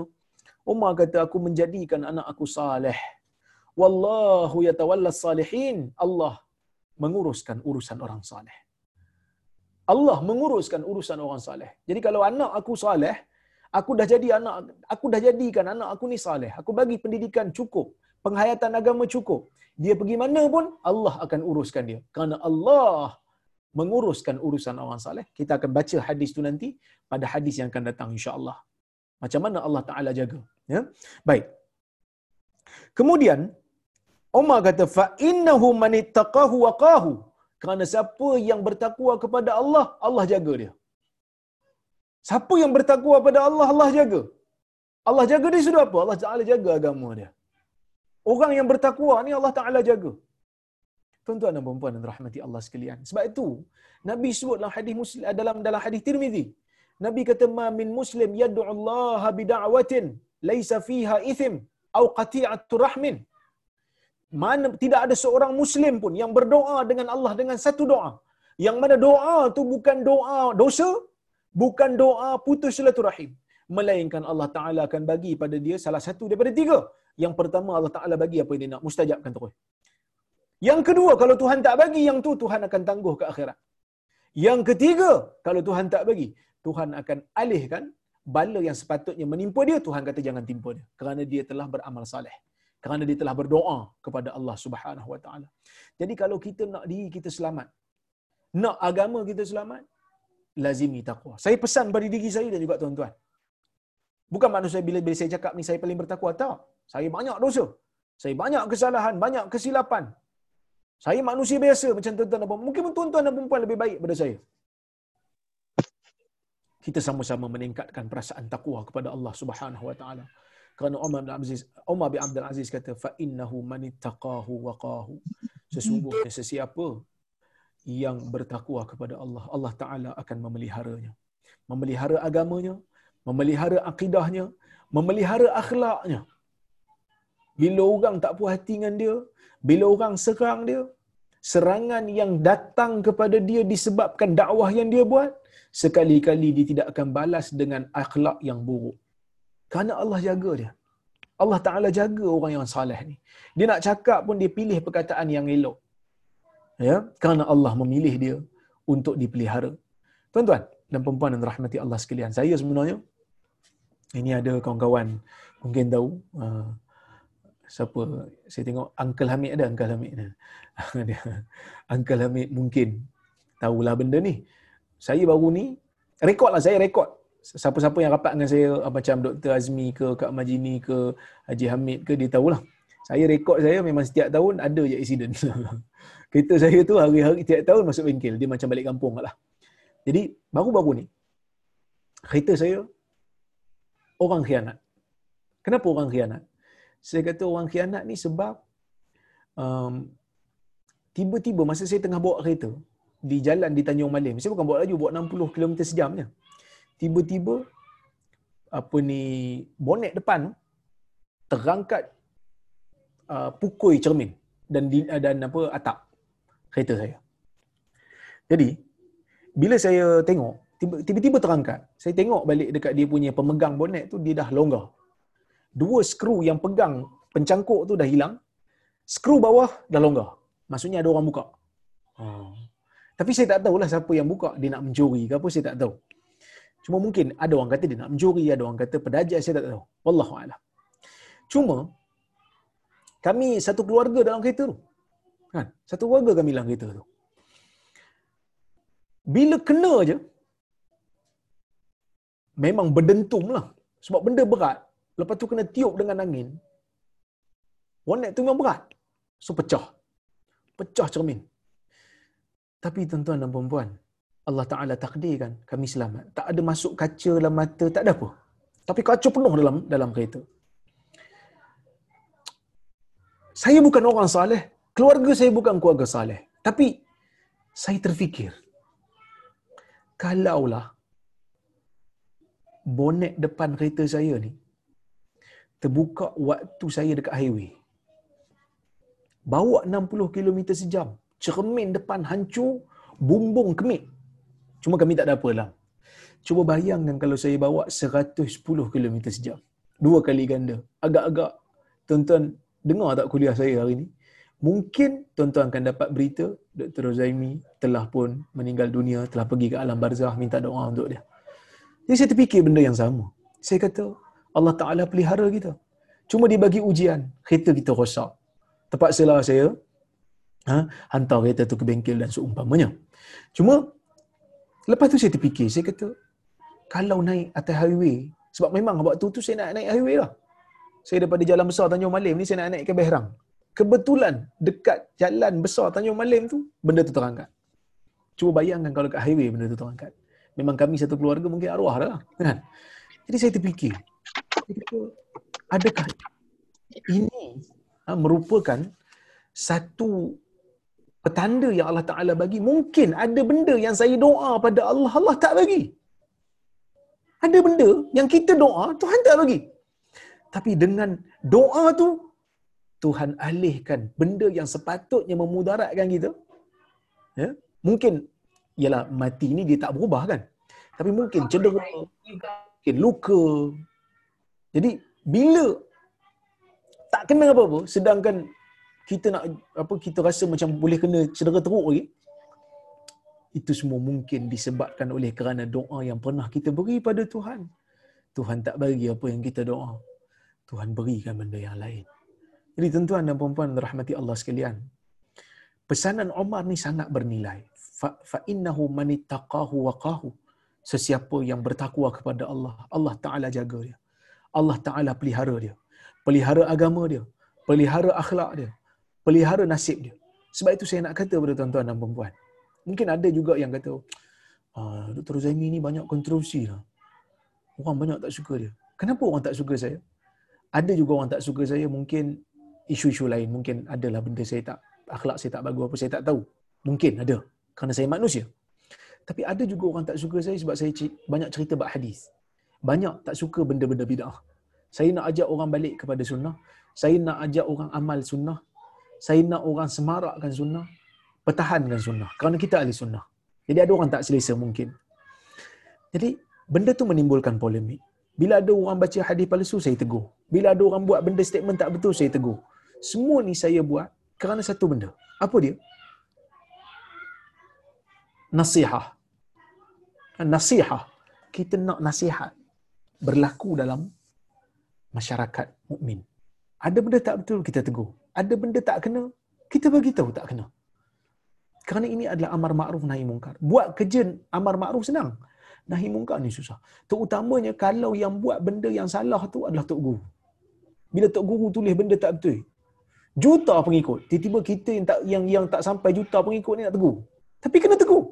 Umar kata aku menjadikan anak aku saleh. Wallahu yatawalla salihin. Allah menguruskan urusan orang saleh. Allah menguruskan urusan orang saleh. Jadi kalau anak aku saleh, aku dah jadi anak aku dah jadikan anak aku ni saleh. Aku bagi pendidikan cukup, penghayatan agama cukup. Dia pergi mana pun Allah akan uruskan dia. Kerana Allah menguruskan urusan orang saleh. Kita akan baca hadis tu nanti pada hadis yang akan datang insya-Allah. Macam mana Allah Taala jaga, ya. Baik. Kemudian Umar kata fa innahu man ittaqahu waqahu. Kerana siapa yang bertakwa kepada Allah, Allah jaga dia. Siapa yang bertakwa kepada Allah, Allah jaga. Allah jaga dia sudah apa? Allah Taala jaga agama dia. Orang yang bertakwa ni Allah Taala jaga. Tuan-tuan dan puan-puan dan rahmati Allah sekalian. Sebab itu Nabi sebut dalam hadis Muslim dalam dalam hadis Tirmizi, Nabi kata ma min muslim yad'u Allah bi da'watin laisa fiha ithim au qati'atu rahmin. Mana tidak ada seorang muslim pun yang berdoa dengan Allah dengan satu doa. Yang mana doa tu bukan doa dosa, bukan doa putus silaturahim. Melainkan Allah Ta'ala akan bagi pada dia salah satu daripada tiga. Yang pertama Allah Ta'ala bagi apa yang dia nak. Mustajabkan terus. Yang kedua, kalau Tuhan tak bagi yang tu, Tuhan akan tangguh ke akhirat. Yang ketiga, kalau Tuhan tak bagi, Tuhan akan alihkan bala yang sepatutnya menimpa dia, Tuhan kata jangan timpa dia. Kerana dia telah beramal saleh. Kerana dia telah berdoa kepada Allah Subhanahu Wa Taala. Jadi kalau kita nak diri kita selamat, nak agama kita selamat, lazimi taqwa. Saya pesan pada diri saya dan juga tuan-tuan. Bukan maksud bila, bila saya cakap ni saya paling bertakwa. Tak. Saya banyak dosa. Saya banyak kesalahan, banyak kesilapan. Saya manusia biasa macam tuan-tuan dan puan. Mungkin tuan-tuan dan puan lebih baik daripada saya. Kita sama-sama meningkatkan perasaan takwa kepada Allah Subhanahu wa taala. Kerana Umar bin Aziz, Umar bin Abdul Aziz kata fa innahu man ittaqahu waqahu. Sesungguhnya sesiapa yang bertakwa kepada Allah, Allah Taala akan memeliharanya. Memelihara agamanya, memelihara akidahnya, memelihara akhlaknya. Bila orang tak puas hati dengan dia, bila orang serang dia, serangan yang datang kepada dia disebabkan dakwah yang dia buat, sekali-kali dia tidak akan balas dengan akhlak yang buruk. Kerana Allah jaga dia. Allah Ta'ala jaga orang yang salih ni. Dia nak cakap pun dia pilih perkataan yang elok. Ya, kerana Allah memilih dia untuk dipelihara. Tuan-tuan dan perempuan yang rahmati Allah sekalian. Saya sebenarnya, ini ada kawan-kawan mungkin tahu, uh, siapa saya tengok Uncle Hamid ada Uncle Hamid dia Uncle Hamid mungkin tahulah benda ni saya baru ni rekod lah saya rekod siapa-siapa yang rapat dengan saya macam Dr. Azmi ke Kak Majini ke Haji Hamid ke dia tahulah saya rekod saya memang setiap tahun ada je accident kereta saya tu hari-hari tiap tahun masuk bengkel. Dia macam balik kampung lah. Jadi baru-baru ni kereta saya orang khianat. Kenapa orang khianat? Saya kata orang khianat ni sebab um, tiba-tiba masa saya tengah bawa kereta di jalan di Tanjung Malim. Saya bukan bawa laju, bawa 60 km sejam je. Tiba-tiba apa ni bonet depan terangkat uh, pukul cermin dan dan apa atap kereta saya. Jadi bila saya tengok tiba-tiba terangkat, saya tengok balik dekat dia punya pemegang bonet tu dia dah longgar. Dua skru yang pegang pencangkuk tu dah hilang. Skru bawah dah longgar. Maksudnya ada orang buka. Hmm. Tapi saya tak tahulah siapa yang buka. Dia nak mencuri ke apa, saya tak tahu. Cuma mungkin ada orang kata dia nak mencuri, ada orang kata pedajat, saya tak tahu. Wallahualam. Cuma, kami satu keluarga dalam kereta tu. Kan? Satu keluarga kami dalam kereta tu. Bila kena je, memang berdentum lah. Sebab benda berat. Lepas tu kena tiup dengan angin. Bonet tu memang berat. So pecah. Pecah cermin. Tapi tuan-tuan dan puan Allah Ta'ala takdirkan kami selamat. Tak ada masuk kaca dalam mata, tak ada apa. Tapi kaca penuh dalam dalam kereta. Saya bukan orang saleh, keluarga saya bukan keluarga saleh. Tapi saya terfikir, kalaulah bonet depan kereta saya ni terbuka waktu saya dekat highway. Bawa 60 km sejam cermin depan hancur, bumbung kemik. Cuma kami tak ada apa lah. Cuba bayangkan kalau saya bawa 110 km sejam. Dua kali ganda. Agak-agak tuan-tuan dengar tak kuliah saya hari ini? Mungkin tuan-tuan akan dapat berita Dr. Rozaimi telah pun meninggal dunia, telah pergi ke alam barzah minta doa untuk dia. Jadi saya terfikir benda yang sama. Saya kata Allah Ta'ala pelihara kita. Cuma dia bagi ujian. Kereta kita rosak. Terpaksalah saya ha, hantar kereta tu ke bengkel dan seumpamanya. Cuma lepas tu saya terfikir, saya kata kalau naik atas highway, sebab memang waktu tu saya nak naik highway lah. Saya daripada jalan besar Tanjung Malim ni saya nak naik ke Behrang. Kebetulan dekat jalan besar Tanjung Malim tu benda tu terangkat. Cuba bayangkan kalau dekat highway benda tu terangkat. Memang kami satu keluarga mungkin arwah dah lah. Kan? Jadi saya terfikir, adakah ini ha, merupakan satu petanda yang Allah Ta'ala bagi, mungkin ada benda yang saya doa pada Allah, Allah tak bagi. Ada benda yang kita doa, Tuhan tak bagi. Tapi dengan doa tu, Tuhan alihkan benda yang sepatutnya memudaratkan kita. Ya? Mungkin, ialah mati ni dia tak berubah kan? Tapi mungkin cedera, mungkin luka. Jadi, bila tak kena apa-apa, sedangkan kita nak apa kita rasa macam boleh kena cedera teruk lagi itu semua mungkin disebabkan oleh kerana doa yang pernah kita beri pada Tuhan Tuhan tak bagi apa yang kita doa Tuhan berikan benda yang lain jadi tuan-tuan dan puan-puan rahmati Allah sekalian pesanan Umar ni sangat bernilai fa, innahu man ittaqahu waqahu sesiapa yang bertakwa kepada Allah Allah taala jaga dia Allah taala pelihara dia pelihara agama dia pelihara akhlak dia pelihara nasib dia. Sebab itu saya nak kata kepada tuan-tuan dan perempuan. Mungkin ada juga yang kata, ah, Dr. Zaimi ni banyak kontroversi lah. Orang banyak tak suka dia. Kenapa orang tak suka saya? Ada juga orang tak suka saya mungkin isu-isu lain. Mungkin adalah benda saya tak, akhlak saya tak bagus apa, saya tak tahu. Mungkin ada. Kerana saya manusia. Tapi ada juga orang tak suka saya sebab saya banyak cerita bab hadis. Banyak tak suka benda-benda bid'ah. Saya nak ajak orang balik kepada sunnah. Saya nak ajak orang amal sunnah saya nak orang semarakkan sunnah, pertahankan sunnah. Kerana kita ahli sunnah. Jadi ada orang tak selesa mungkin. Jadi benda tu menimbulkan polemik. Bila ada orang baca hadis palsu, saya tegur. Bila ada orang buat benda statement tak betul, saya tegur. Semua ni saya buat kerana satu benda. Apa dia? Nasihah. Nasihah. Kita nak nasihat berlaku dalam masyarakat mukmin. Ada benda tak betul, kita tegur ada benda tak kena, kita bagi tahu tak kena. Kerana ini adalah amar ma'ruf nahi mungkar. Buat kerja amar ma'ruf senang. Nahi mungkar ni susah. Terutamanya kalau yang buat benda yang salah tu adalah tok guru. Bila tok guru tulis benda tak betul, juta pengikut. Tiba-tiba kita yang tak yang yang tak sampai juta pengikut ni nak tegur. Tapi kena tegur.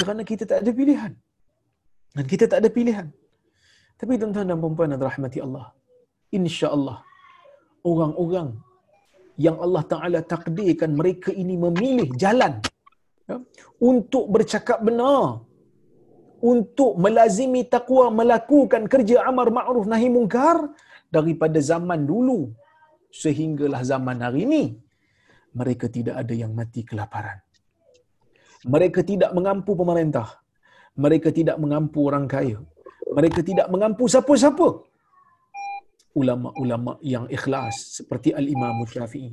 Kerana kita tak ada pilihan. Dan kita tak ada pilihan. Tapi tuan-tuan dan puan-puan dan rahmati Allah. Insya-Allah orang-orang yang Allah Taala takdirkan mereka ini memilih jalan ya, untuk bercakap benar untuk melazimi takwa melakukan kerja amar ma'ruf nahi mungkar daripada zaman dulu sehinggalah zaman hari ini mereka tidak ada yang mati kelaparan. Mereka tidak mengampu pemerintah. Mereka tidak mengampu orang kaya. Mereka tidak mengampu siapa-siapa. Ulama-ulama yang ikhlas seperti al-Imam Syafi'i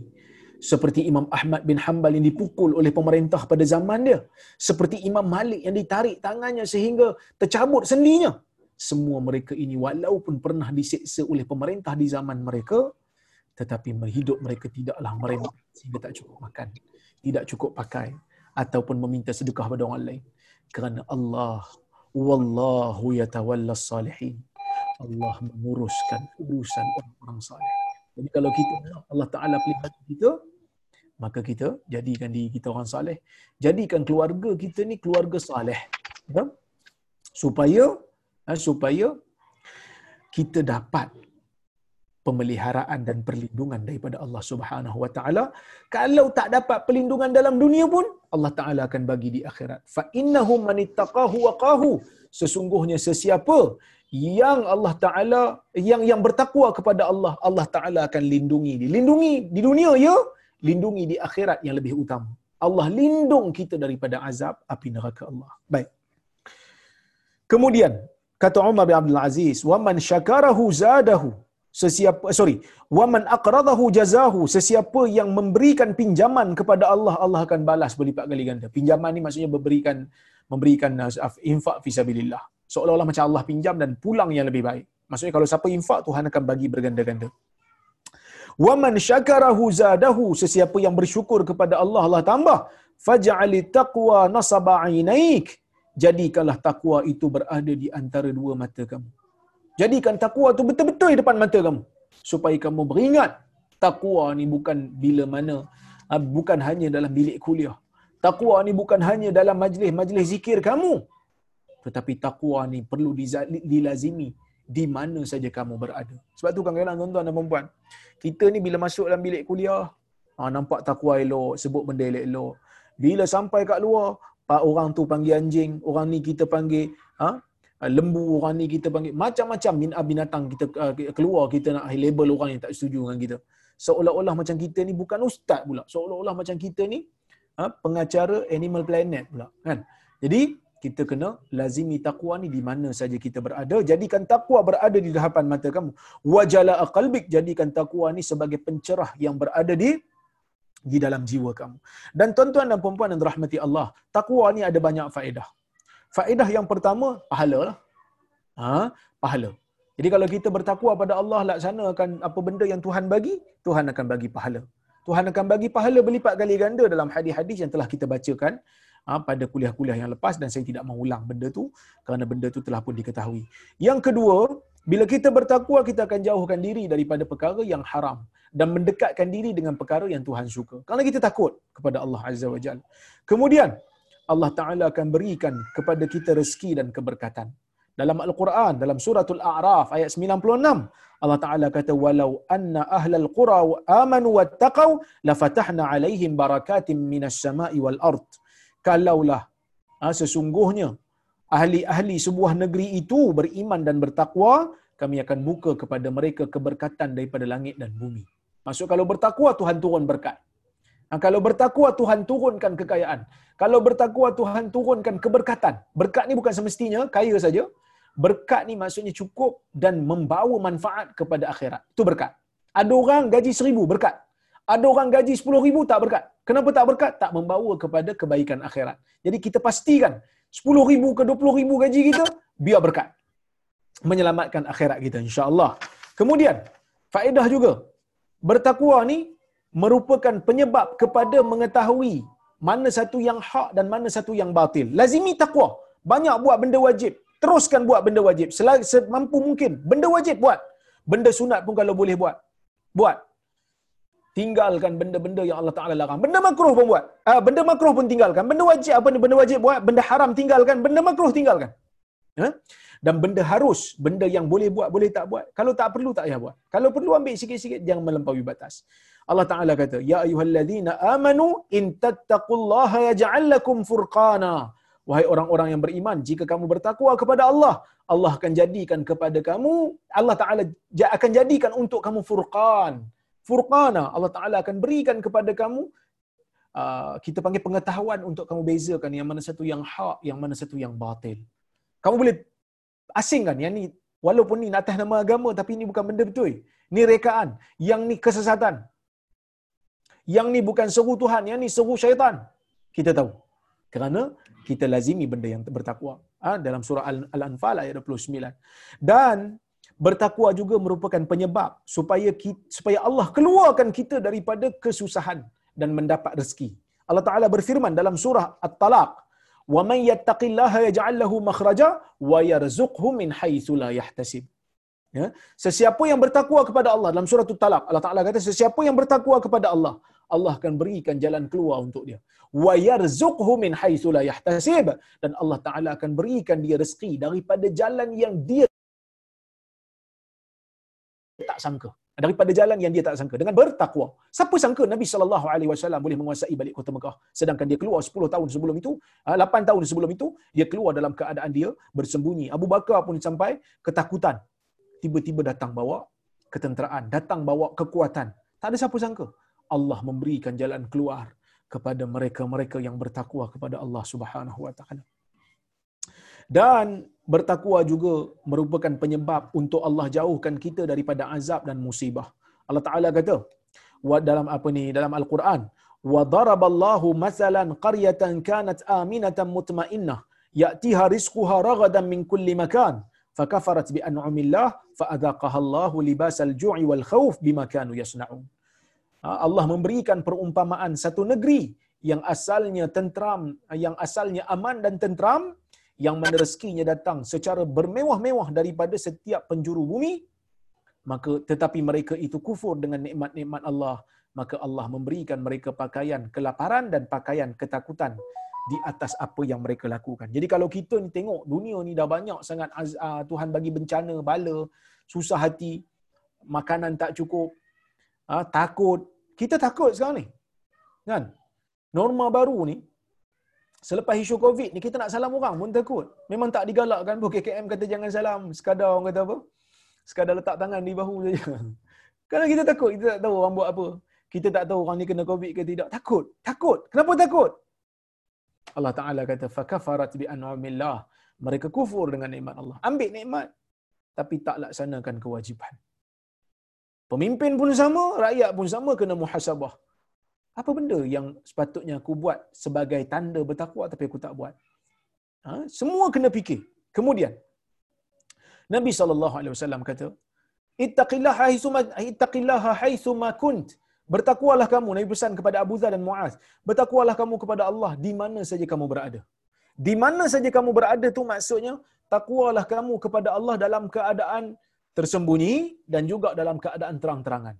seperti Imam Ahmad bin Hanbal yang dipukul oleh pemerintah pada zaman dia seperti Imam Malik yang ditarik tangannya sehingga tercabut sendinya. Semua mereka ini walaupun pernah diseksa oleh pemerintah di zaman mereka tetapi hidup mereka tidaklah mereka sehingga tak cukup makan tidak cukup pakai ataupun meminta sedekah pada orang lain kerana Allah wallahu yatawalla salihin Allah menguruskan urusan orang-orang saleh. Jadi kalau kita Allah Taala pelihara kita, maka kita jadikan diri kita orang saleh. Jadikan keluarga kita ni keluarga saleh. Ya? Supaya eh, supaya kita dapat pemeliharaan dan perlindungan daripada Allah Subhanahu wa taala. Kalau tak dapat perlindungan dalam dunia pun Allah Taala akan bagi di akhirat. Fa innahum manittaqahu wa qahu. Sesungguhnya sesiapa yang Allah Taala yang yang bertakwa kepada Allah, Allah Taala akan lindungi dia. Lindungi di dunia ya, lindungi di akhirat yang lebih utama. Allah lindung kita daripada azab api neraka Allah. Baik. Kemudian kata Umar bin Abdul Aziz, "Wa man syakarahu zadahu." Sesiapa sorry, "Wa man aqradahu jazahu." Sesiapa yang memberikan pinjaman kepada Allah, Allah akan balas berlipat kali ganda. Pinjaman ni maksudnya memberikan memberikan uh, infak fi sabilillah seolah-olah macam Allah pinjam dan pulang yang lebih baik. Maksudnya kalau siapa infak Tuhan akan bagi berganda-ganda. Wa man syakarahu zadahu sesiapa yang bersyukur kepada Allah Allah tambah faj'ali taqwa nasaba ainaik jadikanlah takwa itu berada di antara dua mata kamu. Jadikan takwa itu betul-betul di depan mata kamu supaya kamu beringat takwa ni bukan bila mana ah, bukan hanya dalam bilik kuliah. Takwa ni bukan hanya dalam majlis-majlis zikir kamu, tetapi takwa ni perlu dilazimi di mana saja kamu berada. Sebab tu kadang-kadang tuan-tuan dan puan kita ni bila masuk dalam bilik kuliah, ha, nampak takwa elok, sebut benda elok-elok. Bila sampai kat luar, orang tu panggil anjing, orang ni kita panggil ha, lembu, orang ni kita panggil macam-macam binatang kita uh, keluar kita nak label orang yang tak setuju dengan kita. Seolah-olah macam kita ni bukan ustaz pula. Seolah-olah macam kita ni ha, pengacara Animal Planet pula. Kan? Jadi, kita kena lazimi takwa ni di mana saja kita berada jadikan takwa berada di depan mata kamu wajala qalbik jadikan takwa ni sebagai pencerah yang berada di di dalam jiwa kamu dan tuan-tuan dan puan-puan yang dirahmati Allah takwa ni ada banyak faedah faedah yang pertama pahala lah ha pahala jadi kalau kita bertakwa pada Allah laksanakan apa benda yang Tuhan bagi Tuhan akan bagi pahala Tuhan akan bagi pahala berlipat kali ganda dalam hadis-hadis yang telah kita bacakan ha, pada kuliah-kuliah yang lepas dan saya tidak mengulang benda tu kerana benda tu telah pun diketahui. Yang kedua, bila kita bertakwa kita akan jauhkan diri daripada perkara yang haram dan mendekatkan diri dengan perkara yang Tuhan suka. Kerana kita takut kepada Allah Azza wa Jalla. Kemudian Allah Taala akan berikan kepada kita rezeki dan keberkatan. Dalam Al-Quran, dalam suratul A'raf ayat 96, Allah Taala kata walau anna ahlal qura amanu wattaqau lafatahna alaihim barakatim minas sama'i wal ard kalaulah ha, sesungguhnya ahli-ahli sebuah negeri itu beriman dan bertakwa, kami akan buka kepada mereka keberkatan daripada langit dan bumi. Maksud kalau bertakwa Tuhan turun berkat. Kalau bertakwa Tuhan turunkan kekayaan. Kalau bertakwa Tuhan turunkan keberkatan. Berkat ni bukan semestinya kaya saja. Berkat ni maksudnya cukup dan membawa manfaat kepada akhirat. Itu berkat. Ada orang gaji seribu berkat. Ada orang gaji sepuluh ribu tak berkat. Kenapa tak berkat? Tak membawa kepada kebaikan akhirat. Jadi kita pastikan sepuluh ribu ke dua puluh ribu gaji kita, biar berkat. Menyelamatkan akhirat kita insyaAllah. Kemudian, faedah juga. Bertakwa ni merupakan penyebab kepada mengetahui mana satu yang hak dan mana satu yang batil. Lazimi takwa. Banyak buat benda wajib. Teruskan buat benda wajib. Semampu mungkin. Benda wajib buat. Benda sunat pun kalau boleh buat. Buat tinggalkan benda-benda yang Allah Taala larang. Benda makruh pun buat. Ah, benda makruh pun tinggalkan. Benda wajib apa benda wajib buat, benda haram tinggalkan, benda makruh tinggalkan. Ha? Dan benda harus, benda yang boleh buat, boleh tak buat. Kalau tak perlu tak payah buat. Kalau perlu ambil sikit-sikit jangan melampaui batas. Allah Taala kata, "Ya ayyuhallazina amanu in tattaqullaha yaj'al lakum furqana." Wahai orang-orang yang beriman, jika kamu bertakwa kepada Allah, Allah akan jadikan kepada kamu, Allah Taala akan jadikan untuk kamu furqan. Furqana, Allah Taala akan berikan kepada kamu uh, kita panggil pengetahuan untuk kamu bezakan yang mana satu yang hak, yang mana satu yang batil. Kamu boleh asingkan yang ni walaupun ni atas nama agama tapi ini bukan benda betul. Ni rekaan, yang ni kesesatan. Yang ni bukan seru Tuhan, yang ni seru syaitan. Kita tahu. Kerana kita lazimi benda yang bertakwa. Ha? Dalam surah Al-Anfal ayat 29. Dan bertakwa juga merupakan penyebab supaya kita, supaya Allah keluarkan kita daripada kesusahan dan mendapat rezeki. Allah Taala berfirman dalam surah At-Talaq, "Wa man yattaqillaha yaj'al lahu makhraja wa yarzuqhu min haitsu la yahtasib." Ya, sesiapa yang bertakwa kepada Allah dalam surah At-Talaq, Allah Taala kata sesiapa yang bertakwa kepada Allah, Allah akan berikan jalan keluar untuk dia. Wa yarzuqhu min haitsu la yahtasib dan Allah Taala akan berikan dia rezeki daripada jalan yang dia tak sangka daripada jalan yang dia tak sangka dengan bertakwa. Siapa sangka Nabi sallallahu alaihi wasallam boleh menguasai balik kota Mekah sedangkan dia keluar 10 tahun sebelum itu, 8 ah, tahun sebelum itu dia keluar dalam keadaan dia bersembunyi. Abu Bakar pun sampai ketakutan. Tiba-tiba datang bawa ketenteraan, datang bawa kekuatan. Tak ada siapa sangka. Allah memberikan jalan keluar kepada mereka-mereka yang bertakwa kepada Allah Subhanahu wa taala dan bertakwa juga merupakan penyebab untuk Allah jauhkan kita daripada azab dan musibah. Allah Taala kata dalam apa ni dalam Al-Quran wa daraballahu masalan qaryatan kanat aminatan mutmainnah ya'tiha rizquha ragadan min kulli makan fakafarat bi an'amillah fa adaqaha Allahu libasal ju'i wal khauf bima kanu yasna'un. Ha, Allah memberikan perumpamaan satu negeri yang asalnya tentram yang asalnya aman dan tentram yang mana rezekinya datang secara bermewah-mewah daripada setiap penjuru bumi, maka tetapi mereka itu kufur dengan nikmat-nikmat Allah, maka Allah memberikan mereka pakaian kelaparan dan pakaian ketakutan di atas apa yang mereka lakukan. Jadi kalau kita ni tengok dunia ni dah banyak sangat uh, Tuhan bagi bencana, bala, susah hati, makanan tak cukup, uh, takut. Kita takut sekarang ni. Kan? Norma baru ni, Selepas isu COVID ni, kita nak salam orang pun takut. Memang tak digalakkan pun. KKM kata jangan salam. Sekadar orang kata apa? Sekadar letak tangan di bahu saja. Kalau kita takut, kita tak tahu orang buat apa. Kita tak tahu orang ni kena COVID ke tidak. Takut. Takut. Kenapa takut? Allah Ta'ala kata, فَكَفَرَتْ بِأَنْعَمِ Mereka kufur dengan nikmat Allah. Ambil nikmat, tapi tak laksanakan kewajipan. Pemimpin pun sama, rakyat pun sama kena muhasabah. Apa benda yang sepatutnya aku buat sebagai tanda bertakwa tapi aku tak buat? Ha? Semua kena fikir. Kemudian, Nabi SAW kata, Ittaqillaha haithuma, ittaqillaha kunt. Bertakwalah kamu, Nabi pesan kepada Abu Zar dan Muaz. Bertakwalah kamu kepada Allah di mana saja kamu berada. Di mana saja kamu berada tu maksudnya, takwalah kamu kepada Allah dalam keadaan tersembunyi dan juga dalam keadaan terang-terangan.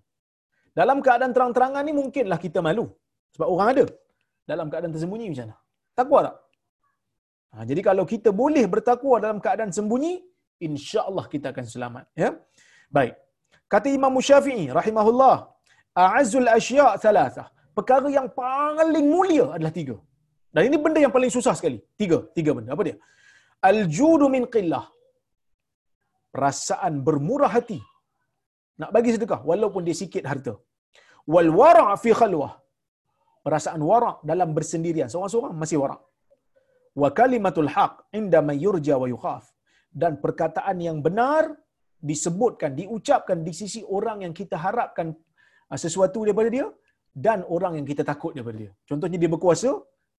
Dalam keadaan terang-terangan ni mungkinlah kita malu. Sebab orang ada. Dalam keadaan tersembunyi macam mana? Takwa tak? Ha, jadi kalau kita boleh bertakwa dalam keadaan sembunyi, insya-Allah kita akan selamat, ya. Baik. Kata Imam Syafi'i rahimahullah, a'azzul asya' thalatha. Perkara yang paling mulia adalah tiga. Dan ini benda yang paling susah sekali. Tiga, tiga benda. Apa dia? Al-judu min qillah. Perasaan bermurah hati. Nak bagi sedekah walaupun dia sikit harta. Wal wara' fi khalwah. Perasaan wara' dalam bersendirian. Seorang-seorang masih wara'. Wa kalimatul haq inda man yurja wa yukhaf. Dan perkataan yang benar disebutkan, diucapkan di sisi orang yang kita harapkan Ah, sesuatu daripada dia dan orang yang kita takut daripada dia. Contohnya dia berkuasa,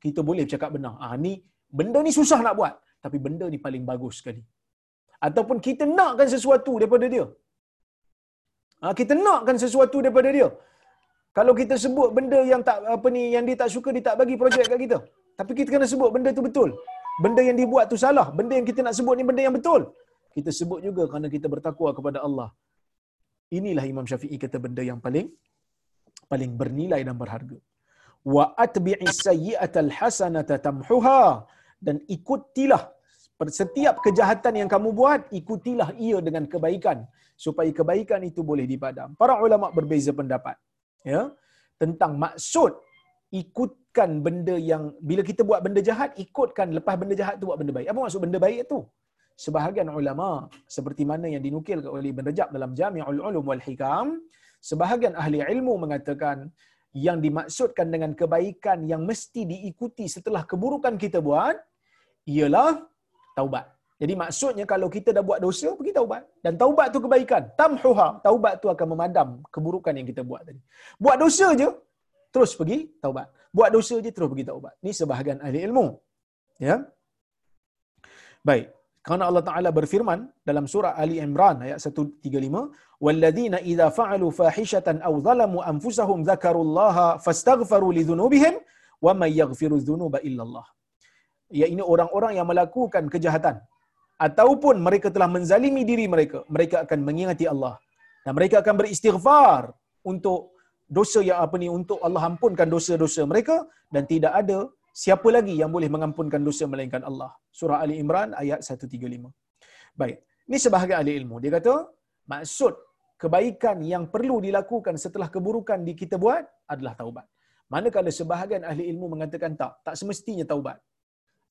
kita boleh cakap benar. Ah ni benda ni susah nak buat, tapi benda ni paling bagus sekali. Ataupun kita nakkan sesuatu daripada dia. Ah kita nakkan sesuatu daripada dia. Kalau kita sebut benda yang tak apa ni yang dia tak suka dia tak bagi projek kat kita. Tapi kita kena sebut benda tu betul. Benda yang dibuat tu salah. Benda yang kita nak sebut ni benda yang betul. Kita sebut juga kerana kita bertakwa kepada Allah inilah Imam Syafi'i kata benda yang paling paling bernilai dan berharga. Wa atbi'i sayyi'atal hasanata tamhuha dan ikutilah setiap kejahatan yang kamu buat ikutilah ia dengan kebaikan supaya kebaikan itu boleh dipadam. Para ulama berbeza pendapat ya tentang maksud ikutkan benda yang bila kita buat benda jahat ikutkan lepas benda jahat tu buat benda baik. Apa maksud benda baik itu? Sebahagian ulama seperti mana yang dinukil oleh Ibn Rajab dalam Jami'ul Ulum wal Hikam, sebahagian ahli ilmu mengatakan yang dimaksudkan dengan kebaikan yang mesti diikuti setelah keburukan kita buat ialah taubat. Jadi maksudnya kalau kita dah buat dosa, pergi taubat. Dan taubat tu kebaikan. Tamhuha. Taubat tu akan memadam keburukan yang kita buat tadi. Buat dosa je, terus pergi taubat. Buat dosa je, terus pergi taubat. Ini sebahagian ahli ilmu. Ya. Baik. Kerana Allah Ta'ala berfirman dalam surah Ali Imran ayat 135, وَالَّذِينَ إِذَا فَعَلُوا فَاحِشَةً أَوْ ظَلَمُوا أَنفُسَهُمْ ذَكَرُوا اللَّهَ فَاسْتَغْفَرُوا لِذُنُوبِهِمْ وَمَنْ يَغْفِرُ الذُّنُوبَ إِلَّا اللَّهِ Ya ini orang-orang yang melakukan kejahatan ataupun mereka telah menzalimi diri mereka, mereka akan mengingati Allah dan mereka akan beristighfar untuk dosa yang apa ni untuk Allah ampunkan dosa-dosa mereka dan tidak ada siapa lagi yang boleh mengampunkan dosa melainkan Allah. Surah Ali Imran ayat 135. Baik. Ini sebahagian ahli ilmu. Dia kata, maksud kebaikan yang perlu dilakukan setelah keburukan di kita buat adalah taubat. Manakala sebahagian ahli ilmu mengatakan tak, tak semestinya taubat.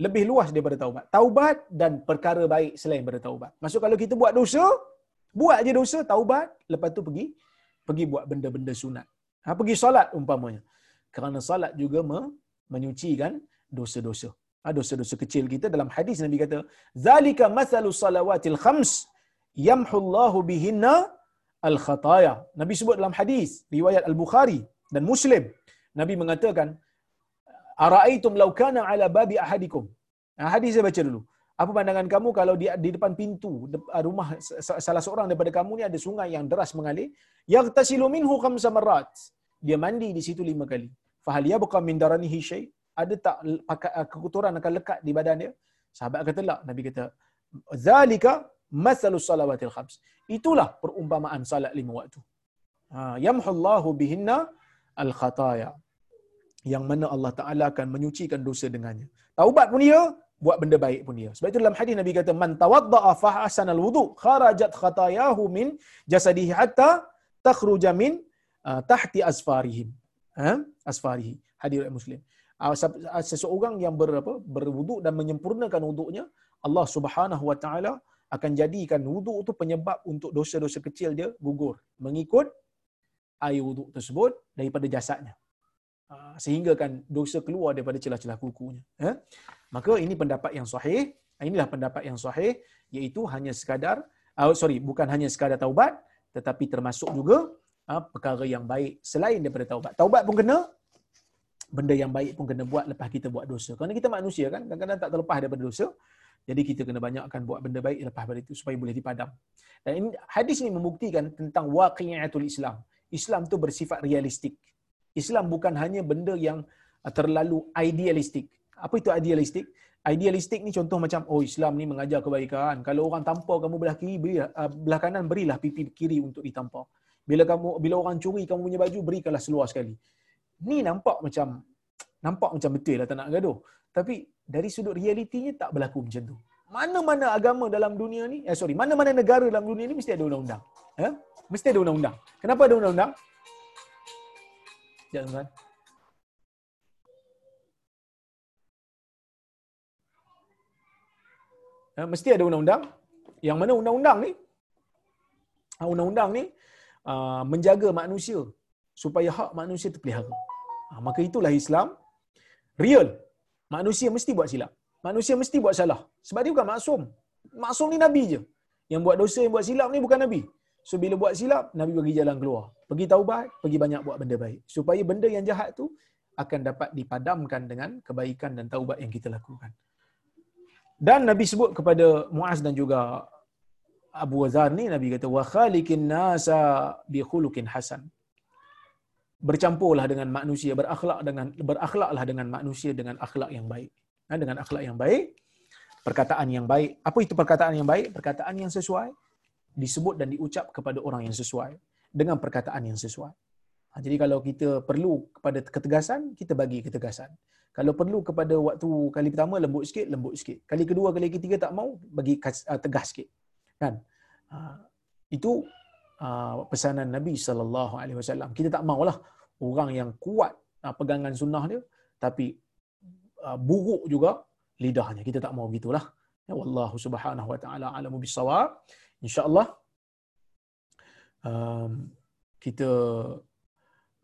Lebih luas daripada taubat. Taubat dan perkara baik selain daripada taubat. Maksud kalau kita buat dosa, buat je dosa, taubat, lepas tu pergi pergi buat benda-benda sunat. Ha, pergi solat umpamanya. Kerana solat juga menyucikan dosa-dosa. Ha, dosa-dosa kecil kita dalam hadis Nabi kata, "Zalika mathalu salawatil khams yamhullahu bihinna al-khataya." Nabi sebut dalam hadis riwayat Al-Bukhari dan Muslim, Nabi mengatakan, "Ara'aitum law kana ala babi ahadikum?" Ha, hadis saya baca dulu. Apa pandangan kamu kalau di, di depan pintu rumah salah seorang daripada kamu ni ada sungai yang deras mengalir, yaghtasilu minhu khamsa marrat. Dia mandi di situ lima kali. Fahal yabqa min daranihi shay ada tak uh, kekotoran akan lekat di badan dia? Sahabat kata la nabi kata zalika masalus salawatil khams. Itulah perumpamaan salat lima waktu. Ha yamhullahu bihinna al khataya yang mana Allah Taala akan menyucikan dosa dengannya. Taubat pun dia buat benda baik pun dia sebab itu dalam hadis nabi kata man tawaddaa fa hasana al wudu kharajat khatayahu min jasadihi hatta takhruja min uh, tahti asfarihim. Ha? asfarihi. Hadir muslim. Ah, seseorang yang berapa berwuduk dan menyempurnakan wuduknya Allah Subhanahu wa taala akan jadikan wuduk itu penyebab untuk dosa-dosa kecil dia gugur. Mengikut air wuduk tersebut daripada jasadnya sehingga kan dosa keluar daripada celah-celah kukunya ha? maka ini pendapat yang sahih inilah pendapat yang sahih iaitu hanya sekadar uh, sorry bukan hanya sekadar taubat tetapi termasuk juga ha, perkara yang baik selain daripada taubat. Taubat pun kena, benda yang baik pun kena buat lepas kita buat dosa. Kerana kita manusia kan, kadang-kadang tak terlepas daripada dosa. Jadi kita kena banyakkan buat benda baik lepas daripada itu supaya boleh dipadam. Dan ini, hadis ini membuktikan tentang waqi'atul Islam. Islam tu bersifat realistik. Islam bukan hanya benda yang uh, terlalu idealistik. Apa itu idealistik? Idealistik ni contoh macam oh Islam ni mengajar kebaikan. Kalau orang tampar kamu belah kiri, beri, uh, belah kanan berilah pipi kiri untuk ditampar. Bila kamu bila orang curi kamu punya baju berikanlah seluar sekali. Ni nampak macam nampak macam betul lah tak nak gaduh. Tapi dari sudut realitinya tak berlaku macam tu. Mana-mana agama dalam dunia ni, eh sorry, mana-mana negara dalam dunia ni mesti ada undang-undang. Ya? Mesti ada undang-undang. Kenapa ada undang-undang? Jangan tuan. Ya, mesti ada undang-undang. Yang mana undang-undang ni? Ah, undang-undang ni Uh, menjaga manusia supaya hak manusia terpelihara. Maka itulah Islam real. Manusia mesti buat silap. Manusia mesti buat salah. Sebab dia bukan maksum. Maksum ni Nabi je. Yang buat dosa, yang buat silap ni bukan Nabi. So bila buat silap, Nabi bagi jalan keluar. Pergi taubat, pergi banyak buat benda baik. Supaya benda yang jahat tu akan dapat dipadamkan dengan kebaikan dan taubat yang kita lakukan. Dan Nabi sebut kepada Muaz dan juga Abu Wazar ni Nabi kata wa khaliqin nasa bi khuluqin hasan. Bercampurlah dengan manusia, berakhlak dengan berakhlaklah dengan manusia dengan akhlak yang baik. Ha, dengan akhlak yang baik, perkataan yang baik. Apa itu perkataan yang baik? Perkataan yang sesuai disebut dan diucap kepada orang yang sesuai dengan perkataan yang sesuai. jadi kalau kita perlu kepada ketegasan, kita bagi ketegasan. Kalau perlu kepada waktu kali pertama lembut sikit, lembut sikit. Kali kedua, kali ketiga tak mau, bagi uh, tegas sikit. Kan? Uh, itu uh, pesanan Nabi sallallahu alaihi wasallam. Kita tak maulah orang yang kuat pegangan sunnah dia tapi buruk juga lidahnya. Kita tak mau gitulah. Ya wallahu subhanahu wa taala alamu bisawab. Insya-Allah um, kita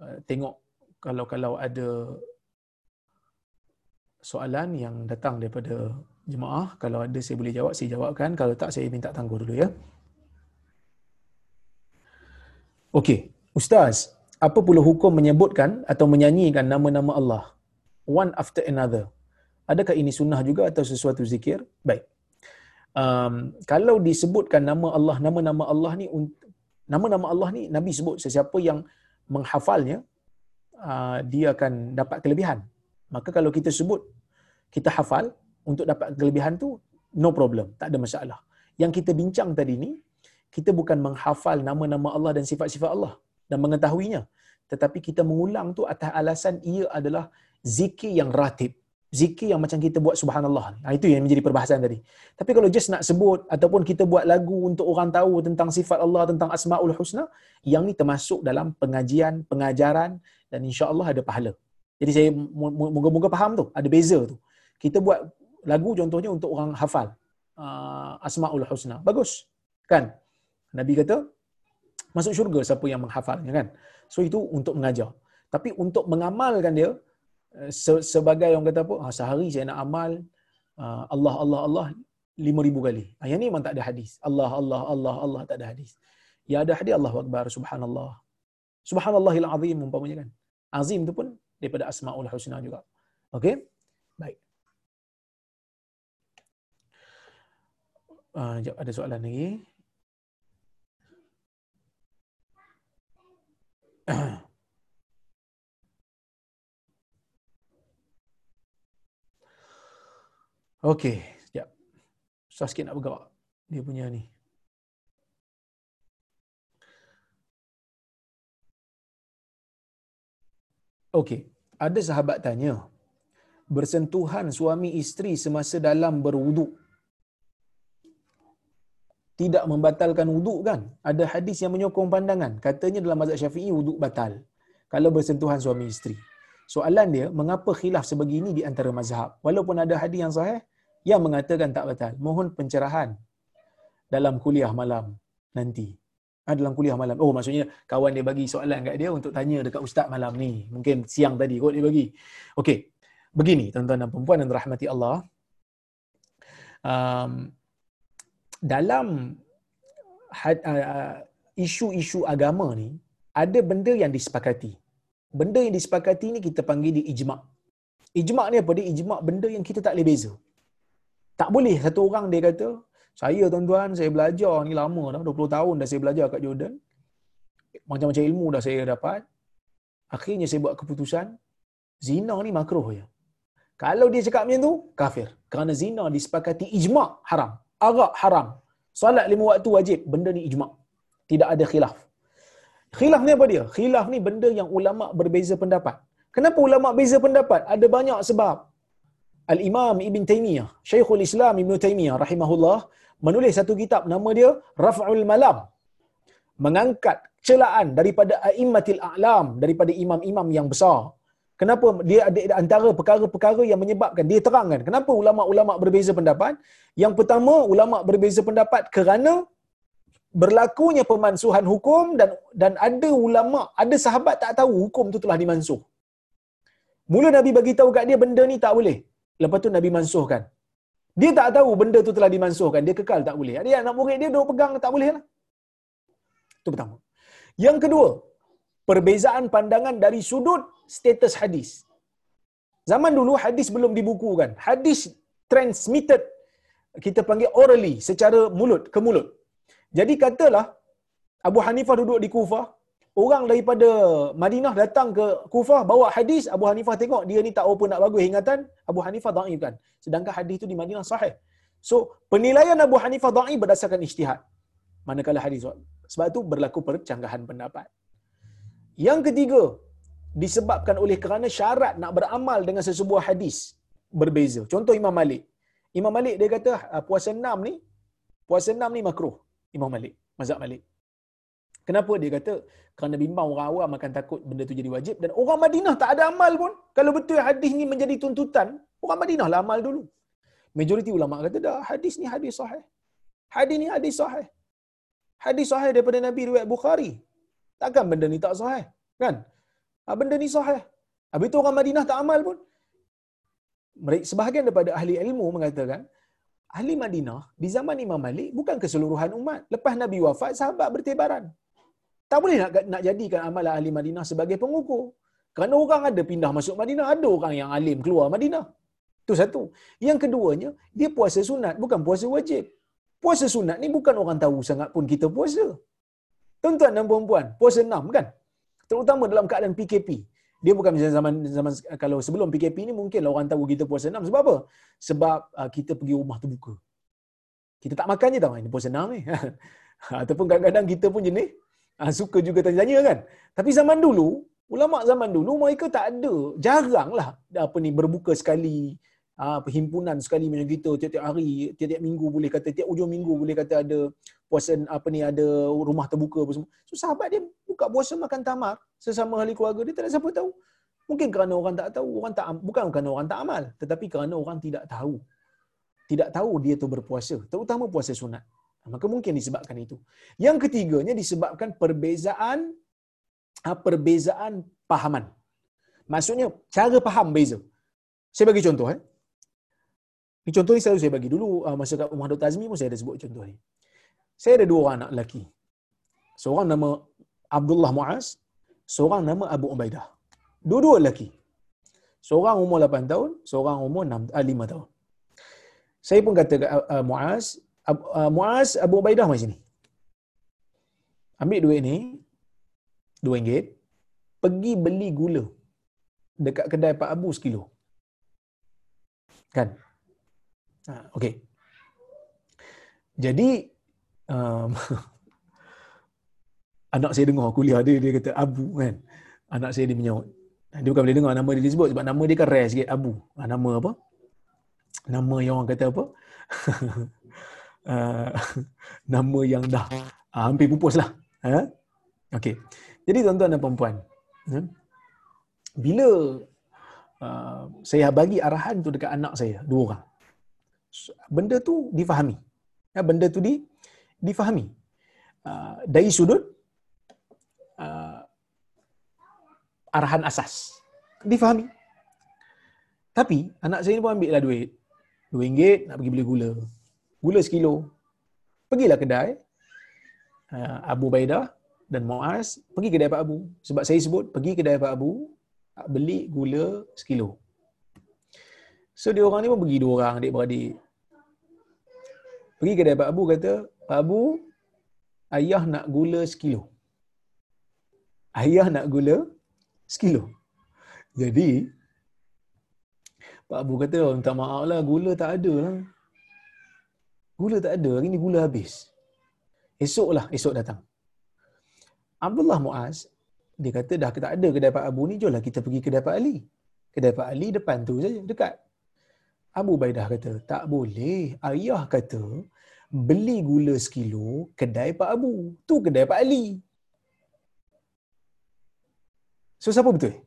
uh, tengok kalau kalau ada soalan yang datang daripada jemaah kalau ada saya boleh jawab saya jawabkan. Kalau tak saya minta tangguh dulu ya. Okey. Ustaz apa pula hukum menyebutkan atau menyanyikan nama-nama Allah? One after another. Adakah ini sunnah juga atau sesuatu zikir? Baik um, kalau disebutkan nama Allah nama-nama Allah ni nama-nama Allah ni nabi sebut sesiapa yang menghafalnya uh, dia akan dapat kelebihan Maka kalau kita sebut kita hafal untuk dapat kelebihan tu no problem, tak ada masalah. Yang kita bincang tadi ni kita bukan menghafal nama-nama Allah dan sifat-sifat Allah dan mengetahuinya, tetapi kita mengulang tu atas alasan ia adalah zikir yang ratib. Zikir yang macam kita buat subhanallah. Nah, itu yang menjadi perbahasan tadi. Tapi kalau just nak sebut ataupun kita buat lagu untuk orang tahu tentang sifat Allah, tentang asma'ul husna, yang ni termasuk dalam pengajian, pengajaran dan insya-Allah ada pahala. Jadi saya moga-moga faham tu, ada beza tu. Kita buat lagu contohnya untuk orang hafal uh, Asmaul Husna. Bagus. Kan? Nabi kata masuk syurga siapa yang menghafalnya kan. So itu untuk mengajar. Tapi untuk mengamalkan dia uh, sebagai orang kata apa? Ah, sehari saya nak amal uh, Allah Allah Allah lima ribu kali. Ah, yang ni memang tak ada hadis. Allah Allah Allah Allah tak ada hadis. Ya ada hadis Allah Akbar subhanallah. Subhanallahil azim umpamanya kan. Azim tu pun daripada Asmaul Husna juga. Okey? Baik. Uh, ada soalan lagi. Okey, sekejap. Susah sikit nak bergerak. Dia punya ni. Okey, ada sahabat tanya, bersentuhan suami isteri semasa dalam berwuduk tidak membatalkan wuduk kan? Ada hadis yang menyokong pandangan. Katanya dalam mazhab Syafi'i wuduk batal kalau bersentuhan suami isteri. Soalan dia, mengapa khilaf sebegini di antara mazhab? Walaupun ada hadis yang sahih yang mengatakan tak batal. Mohon pencerahan dalam kuliah malam nanti. Ha, dalam kuliah malam. Oh maksudnya kawan dia bagi soalan kat dia untuk tanya dekat ustaz malam ni. Mungkin siang tadi kot dia bagi. Okey. Begini tuan-tuan dan puan yang dirahmati Allah. Um, dalam uh, isu-isu agama ni ada benda yang disepakati. Benda yang disepakati ni kita panggil di ijma'. Ijma' ni apa dia? Ijma' benda yang kita tak boleh beza. Tak boleh satu orang dia kata, saya tuan-tuan, saya belajar ni lama dah, 20 tahun dah saya belajar kat Jordan. Macam-macam ilmu dah saya dapat. Akhirnya saya buat keputusan, zina ni makruh ya. Kalau dia cakap macam tu, kafir. Kerana zina disepakati ijma' haram. Arak haram. Salat lima waktu wajib. Benda ni ijma'. Tidak ada khilaf. Khilaf ni apa dia? Khilaf ni benda yang ulama' berbeza pendapat. Kenapa ulama' beza pendapat? Ada banyak sebab. Al-Imam Ibn Taymiyah, Syekhul Islam Ibn Taymiyah rahimahullah, menulis satu kitab nama dia Raf'ul Malam. Mengangkat celaan daripada a'immatil a'lam, daripada imam-imam yang besar. Kenapa dia ada antara perkara-perkara yang menyebabkan dia terangkan kenapa ulama-ulama berbeza pendapat? Yang pertama, ulama berbeza pendapat kerana berlakunya pemansuhan hukum dan dan ada ulama, ada sahabat tak tahu hukum tu telah dimansuh. Mula Nabi bagi tahu kat dia benda ni tak boleh. Lepas tu Nabi mansuhkan. Dia tak tahu benda tu telah dimansuhkan, dia kekal tak boleh. Dia anak murid dia duk pegang tak boleh lah. Itu pertama. Yang kedua, perbezaan pandangan dari sudut status hadis. Zaman dulu hadis belum dibukukan. Hadis transmitted kita panggil orally secara mulut ke mulut. Jadi katalah Abu Hanifah duduk di Kufah, orang daripada Madinah datang ke Kufah bawa hadis, Abu Hanifah tengok dia ni tak apa nak bagus ingatan, Abu Hanifah dhaif kan. Sedangkan hadis tu di Madinah sahih. So, penilaian Abu Hanifah dhaif berdasarkan ijtihad. Manakala hadis sebab tu berlaku percanggahan pendapat. Yang ketiga, disebabkan oleh kerana syarat nak beramal dengan sesebuah hadis berbeza. Contoh Imam Malik. Imam Malik dia kata ah, puasa enam ni, puasa enam ni makruh. Imam Malik, mazhab Malik. Kenapa dia kata? Kerana bimbang orang awam akan takut benda tu jadi wajib dan orang Madinah tak ada amal pun. Kalau betul hadis ni menjadi tuntutan, orang Madinah lah amal dulu. Majoriti ulama kata dah hadis ni hadis sahih. Hadis ni hadis sahih. Hadis sahih daripada Nabi riwayat Bukhari. Takkan benda ni tak sahih? Kan? Ha, benda ni sahih. Habis tu orang Madinah tak amal pun. Sebahagian daripada ahli ilmu mengatakan ahli Madinah di zaman Imam Malik bukan keseluruhan umat. Lepas Nabi wafat sahabat bertebaran. Tak boleh nak nak jadikan amalan ahli Madinah sebagai pengukur. Kerana orang ada pindah masuk Madinah, ada orang yang alim keluar Madinah. Itu satu. Yang keduanya, dia puasa sunat, bukan puasa wajib. Puasa sunat ni bukan orang tahu sangat pun kita puasa. Tuan-tuan dan puan puasa enam kan? Terutama dalam keadaan PKP. Dia bukan macam zaman zaman kalau sebelum PKP ni mungkinlah orang tahu kita puasa enam. Sebab apa? Sebab uh, kita pergi rumah terbuka. Kita tak makan je tahu ini puasa enam ni. Ataupun kadang-kadang kita pun jenis suka juga tanya-tanya kan. Tapi zaman dulu, ulama zaman dulu mereka tak ada, jaranglah apa ni berbuka sekali ha, perhimpunan sekali macam kita tiap-tiap hari, tiap-tiap minggu boleh kata tiap ujung minggu boleh kata ada puasa apa ni ada rumah terbuka apa semua. So sahabat dia buka puasa makan tamar sesama ahli keluarga dia tak ada siapa tahu. Mungkin kerana orang tak tahu, orang tak bukan kerana orang tak amal, tetapi kerana orang tidak tahu. Tidak tahu dia tu berpuasa, terutama puasa sunat. Maka mungkin disebabkan itu. Yang ketiganya disebabkan perbezaan ha, perbezaan pahaman. Maksudnya cara faham beza. Saya bagi contoh eh. Ini contoh ni selalu saya bagi dulu uh, masa kat rumah Dr. Azmi pun saya ada sebut contoh ni. Saya ada dua orang anak lelaki. Seorang nama Abdullah Muaz, seorang nama Abu Ubaidah. Dua-dua lelaki. Seorang umur 8 tahun, seorang umur 6 uh, 5 tahun. Saya pun kata kat uh, Muaz, uh, Muaz Abu Ubaidah macam ni. Ambil duit ni, dua ringgit, pergi beli gula dekat kedai Pak Abu sekilo. Kan? Ha, okay. Jadi, um, anak saya dengar kuliah dia, dia kata Abu kan. Anak saya dia menyawut. Dia bukan boleh dengar nama dia disebut sebab nama dia kan rare sikit, Abu. Ha, nama apa? Nama yang orang kata apa? uh, nama yang dah uh, hampir pupus lah. Ha? Okay. Jadi tuan-tuan dan puan-puan, hmm, bila uh, saya bagi arahan tu dekat anak saya, dua orang, benda tu difahami. Ya, benda tu di, difahami. Uh, dari sudut uh, arahan asas. Difahami. Tapi anak saya ni pun ambil lah duit. Dua ringgit nak pergi beli gula. Gula sekilo. Pergilah kedai. Uh, Abu Baidah dan Muaz pergi kedai Pak Abu. Sebab saya sebut pergi kedai Pak Abu beli gula sekilo. So dia orang ni pun pergi dua orang adik-beradik. Pergi kedai Pak Abu kata, Pak Abu, ayah nak gula sekilo. Ayah nak gula sekilo. Jadi, Pak Abu kata, oh, minta maaf lah, gula tak ada lah. Gula tak ada, hari ni gula habis. Esok lah, esok datang. Abdullah Muaz, dia kata dah tak ada kedai Pak Abu ni, jomlah kita pergi kedai Pak Ali. Kedai Pak Ali depan tu saja, dekat. Abu Baidah kata, tak boleh. Ayah kata, beli gula sekilo kedai Pak Abu. Tu kedai Pak Ali. So, siapa betul?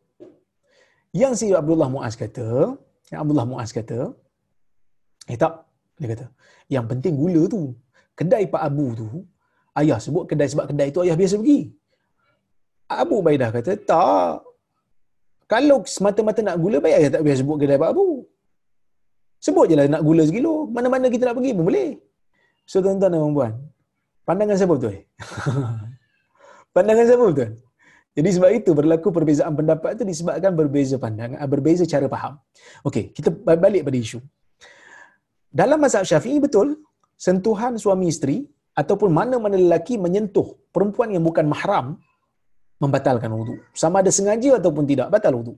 Yang si Abdullah Muaz kata, yang Abdullah Muaz kata, eh tak, dia kata, yang penting gula tu. Kedai Pak Abu tu, ayah sebut kedai sebab kedai tu ayah biasa pergi. Abu Baidah kata, tak. Kalau semata-mata nak gula, baik ayah tak biasa sebut kedai Pak Abu. Sebut je lah nak gula sekilo. Mana-mana kita nak pergi pun boleh. So tuan-tuan dan puan pandangan siapa betul? pandangan siapa betul? Jadi sebab itu berlaku perbezaan pendapat itu disebabkan berbeza pandangan, berbeza cara faham. Okey, kita balik pada isu. Dalam mazhab Syafi'i betul, sentuhan suami isteri ataupun mana-mana lelaki menyentuh perempuan yang bukan mahram membatalkan wudu. Sama ada sengaja ataupun tidak, batal wudu.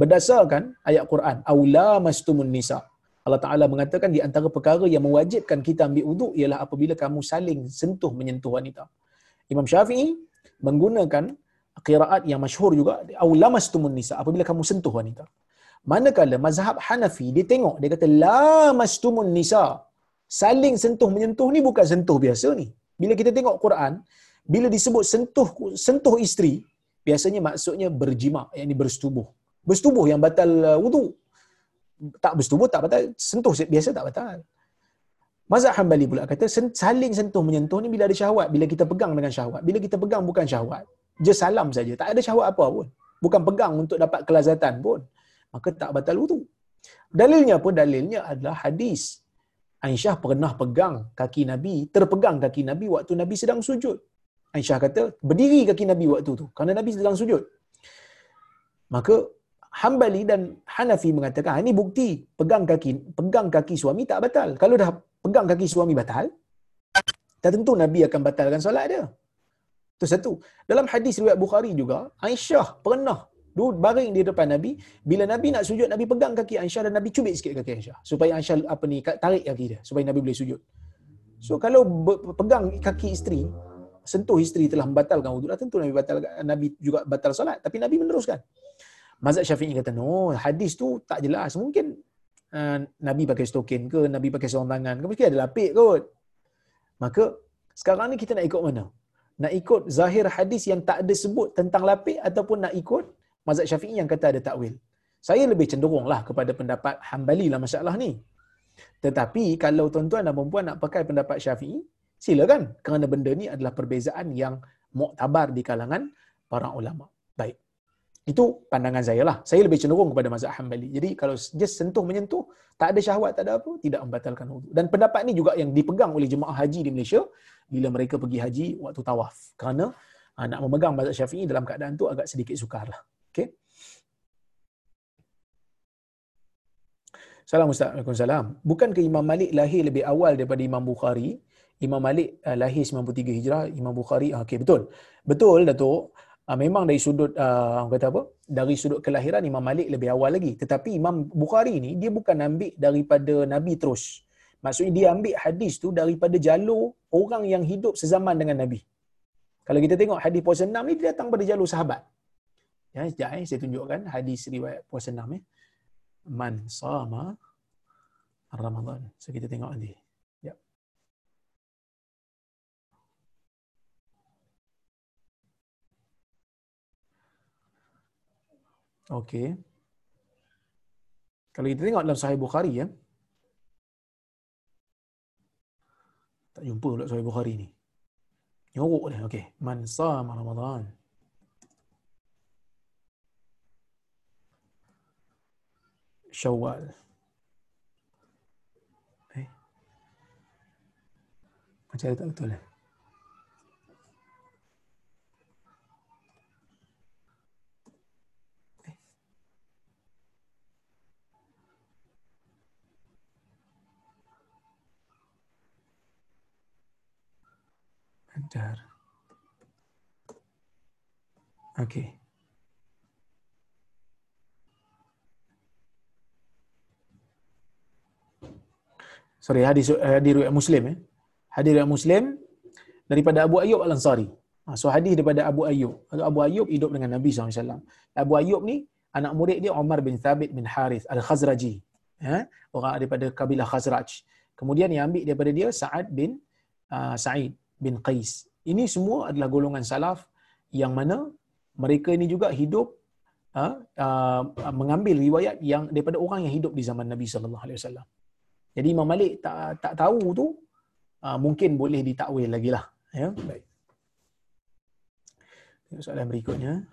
Berdasarkan ayat Quran, aula mastumun nisa. Allah Taala mengatakan di antara perkara yang mewajibkan kita ambil wuduk ialah apabila kamu saling sentuh menyentuh wanita. Imam Syafi'i menggunakan qiraat yang masyhur juga au lamastumun nisa apabila kamu sentuh wanita manakala mazhab Hanafi dia tengok dia kata lamastumun nisa saling sentuh menyentuh ni bukan sentuh biasa ni bila kita tengok Quran bila disebut sentuh sentuh isteri biasanya maksudnya berjima yakni bersetubuh bersetubuh yang batal uh, wudu tak bersetubuh tak batal sentuh biasa tak batal Mazhab Hanbali pula kata saling sentuh menyentuh ni bila ada syahwat, bila kita pegang dengan syahwat. Bila kita pegang bukan syahwat. Je salam saja, tak ada syahwat apa pun. Bukan pegang untuk dapat kelazatan pun. Maka tak batal wudu. Dalilnya apa? Dalilnya adalah hadis. Aisyah pernah pegang kaki Nabi, terpegang kaki Nabi waktu Nabi sedang sujud. Aisyah kata, berdiri kaki Nabi waktu tu kerana Nabi sedang sujud. Maka Hambali dan Hanafi mengatakan, ah, ini bukti pegang kaki pegang kaki suami tak batal. Kalau dah pegang kaki suami batal, tak tentu Nabi akan batalkan solat dia. Itu satu. Dalam hadis riwayat Bukhari juga, Aisyah pernah duduk baring di depan Nabi. Bila Nabi nak sujud, Nabi pegang kaki Aisyah dan Nabi cubit sikit kaki Aisyah. Supaya Aisyah apa ni tarik kaki dia. Supaya Nabi boleh sujud. So kalau pegang kaki isteri, sentuh isteri telah membatalkan wudhu, tentu Nabi batal Nabi juga batal solat. Tapi Nabi meneruskan. Mazhab Syafi'i kata, no, hadis tu tak jelas. Mungkin uh, Nabi pakai stokin ke, Nabi pakai seorang tangan ke, mungkin ada lapik kot. Maka, sekarang ni kita nak ikut mana? Nak ikut zahir hadis yang tak ada sebut tentang lapik ataupun nak ikut mazhab syafi'i yang kata ada takwil. Saya lebih cenderung lah kepada pendapat hambali lah masalah ni. Tetapi kalau tuan-tuan dan perempuan nak pakai pendapat syafi'i, silakan. Kerana benda ni adalah perbezaan yang muktabar di kalangan para ulama. Baik. Itu pandangan saya lah. Saya lebih cenderung kepada mazhab Hanbali. Jadi kalau just sentuh menyentuh, tak ada syahwat, tak ada apa, tidak membatalkan wudu. Dan pendapat ni juga yang dipegang oleh jemaah haji di Malaysia bila mereka pergi haji waktu tawaf. Kerana ah, nak memegang mazhab Syafi'i dalam keadaan tu agak sedikit sukar lah. Okay. Salam Ustaz. Waalaikumsalam. Bukankah Imam Malik lahir lebih awal daripada Imam Bukhari? Imam Malik uh, lahir 93 Hijrah, Imam Bukhari uh, okey betul. Betul Datuk. Uh, memang dari sudut uh, kata apa? Dari sudut kelahiran Imam Malik lebih awal lagi. Tetapi Imam Bukhari ni dia bukan ambil daripada Nabi terus. Maksudnya dia ambil hadis tu daripada jalur orang yang hidup sezaman dengan Nabi. Kalau kita tengok hadis puasa 6 ni dia datang pada jalur sahabat. Ya, sekejap eh, saya tunjukkan hadis riwayat puasa 6 eh. Man sama Ramadan. So kita tengok nanti. Okey. Kalau kita tengok dalam Sahih Bukhari ya. Tak jumpa pula Sahih Bukhari ni. Nyorok dia. Okey. Man sama Ramadan. Syawal. Eh. Macam tak betul eh? Hajar. Sorry, hadis hadis riwayat Muslim eh. Hadis riwayat Muslim daripada Abu Ayyub Al-Ansari. Ha, so hadis daripada Abu Ayyub. Abu Ayyub hidup dengan Nabi SAW. Abu Ayyub ni anak murid dia Umar bin Thabit bin Harith Al-Khazraji. Eh? Orang daripada kabilah Khazraj. Kemudian yang ambil daripada dia Sa'ad bin uh, Sa'id bin Qais. Ini semua adalah golongan salaf yang mana mereka ini juga hidup uh, uh, mengambil riwayat yang daripada orang yang hidup di zaman Nabi sallallahu alaihi wasallam. Jadi Imam Malik tak tak tahu tu uh, mungkin boleh ditakwil lagi lah. Ya, baik. Soalan berikutnya.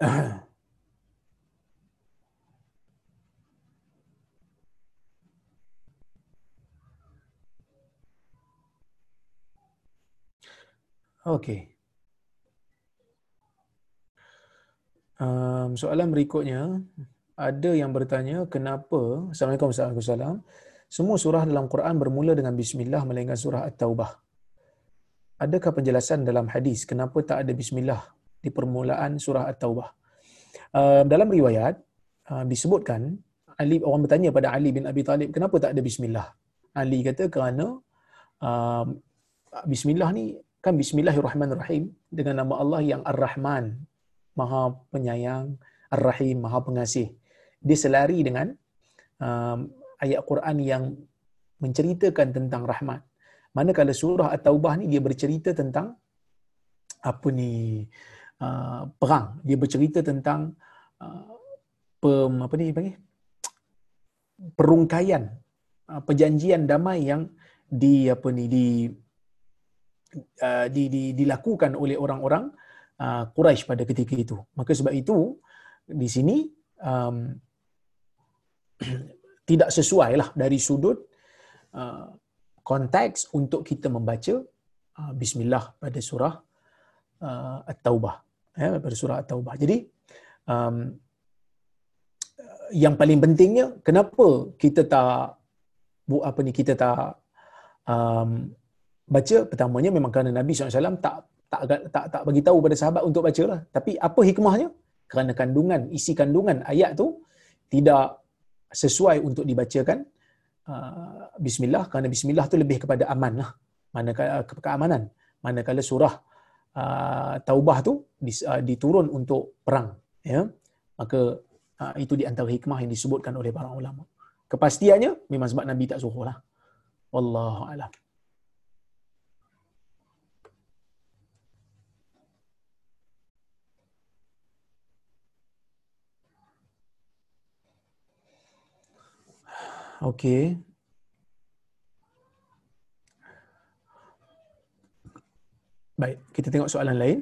Okey. Um, soalan berikutnya, ada yang bertanya kenapa, Assalamualaikum warahmatullahi wabarakatuh. Semua surah dalam Quran bermula dengan Bismillah melainkan surah At-Taubah. Adakah penjelasan dalam hadis kenapa tak ada Bismillah di permulaan surah At-Taubah. Uh, dalam riwayat uh, disebutkan Ali orang bertanya pada Ali bin Abi Talib kenapa tak ada bismillah. Ali kata kerana uh, bismillah ni kan bismillahirrahmanirrahim dengan nama Allah yang Ar-Rahman, Maha Penyayang, Ar-Rahim, Maha Pengasih. Dia selari dengan um, ayat Quran yang menceritakan tentang rahmat. Manakala surah At-Taubah ni dia bercerita tentang apa ni uh, perang. Dia bercerita tentang uh, pem, apa ni panggil? perungkaian uh, perjanjian damai yang di apa ni di uh, di, di dilakukan oleh orang-orang uh, Quraisy pada ketika itu. Maka sebab itu di sini um, tidak sesuai lah dari sudut uh, konteks untuk kita membaca uh, Bismillah pada surah uh, At-Taubah. Ya, pada surah At-Taubah. Jadi, um, yang paling pentingnya, kenapa kita tak buat apa ni kita tak um, baca pertamanya memang kerana Nabi SAW tak tak tak tak bagi tahu pada sahabat untuk baca lah. Tapi apa hikmahnya? Kerana kandungan isi kandungan ayat tu tidak sesuai untuk dibacakan uh, bismillah. Kerana bismillah tu lebih kepada aman lah. Manakala keamanan. Manakala surah uh, taubah tu uh, diturun untuk perang ya. Maka uh, itu di antara hikmah yang disebutkan oleh para ulama. Kepastiannya memang sebab nabi tak suruh lah. Wallahu alam Okey. Baik, kita tengok soalan lain.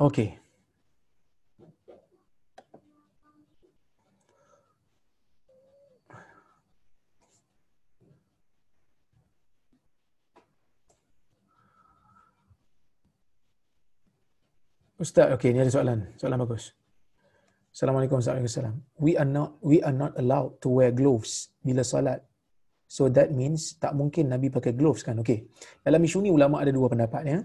Okey. Ustaz, okey, ni ada soalan. Soalan bagus. Assalamualaikum warahmatullahi We are not we are not allowed to wear gloves bila salat. So that means tak mungkin Nabi pakai gloves kan? Okey. Dalam isu ni ulama ada dua pendapat ya.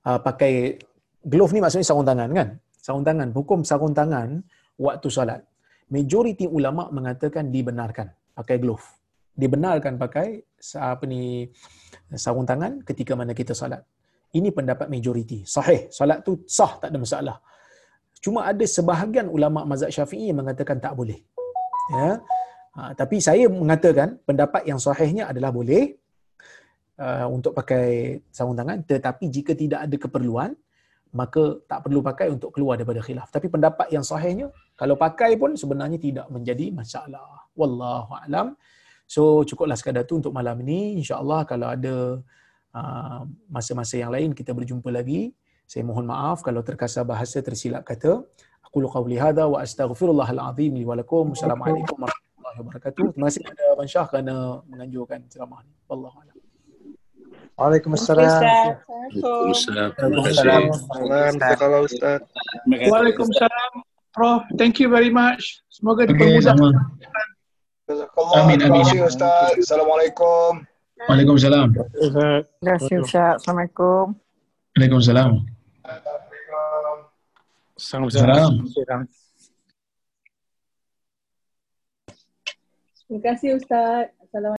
Uh, pakai glove ni maksudnya sarung tangan kan? Sarung tangan, hukum sarung tangan waktu salat. Majoriti ulama mengatakan dibenarkan pakai glove. Dibenarkan pakai apa ni sarung tangan ketika mana kita salat. Ini pendapat majoriti. Sahih. Salat tu sah, tak ada masalah. Cuma ada sebahagian ulama mazhab Syafi'i yang mengatakan tak boleh. Ya. Ha, tapi saya mengatakan pendapat yang sahihnya adalah boleh uh, untuk pakai sarung tangan tetapi jika tidak ada keperluan maka tak perlu pakai untuk keluar daripada khilaf. Tapi pendapat yang sahihnya kalau pakai pun sebenarnya tidak menjadi masalah. Wallahu alam. So cukuplah sekadar tu untuk malam ini. Insya-Allah kalau ada masa-masa yang lain kita berjumpa lagi. Saya mohon maaf kalau terkasar bahasa tersilap kata. Aku lu qawli hadha wa astaghfirullahal azim li wa lakum. Assalamualaikum warahmatullahi wabarakatuh. Terima kasih kepada Abang Syah kerana menganjurkan ceramah ini. Wallahu a'lam.
Waalaikumsalam.
Waalaikumsalam. Waalaikumsalam. Ustaz.
Waalaikumsalam. Prof, thank you very much. Semoga dipermudah.
Amin, amin. Ustaz. Assalamualaikum.
Waalaikumsalam. Terima kasih Ustaz. Assalamualaikum.
Waalaikumsalam.
Assalamualaikum.
Terima kasih Ustaz. Assalamualaikum.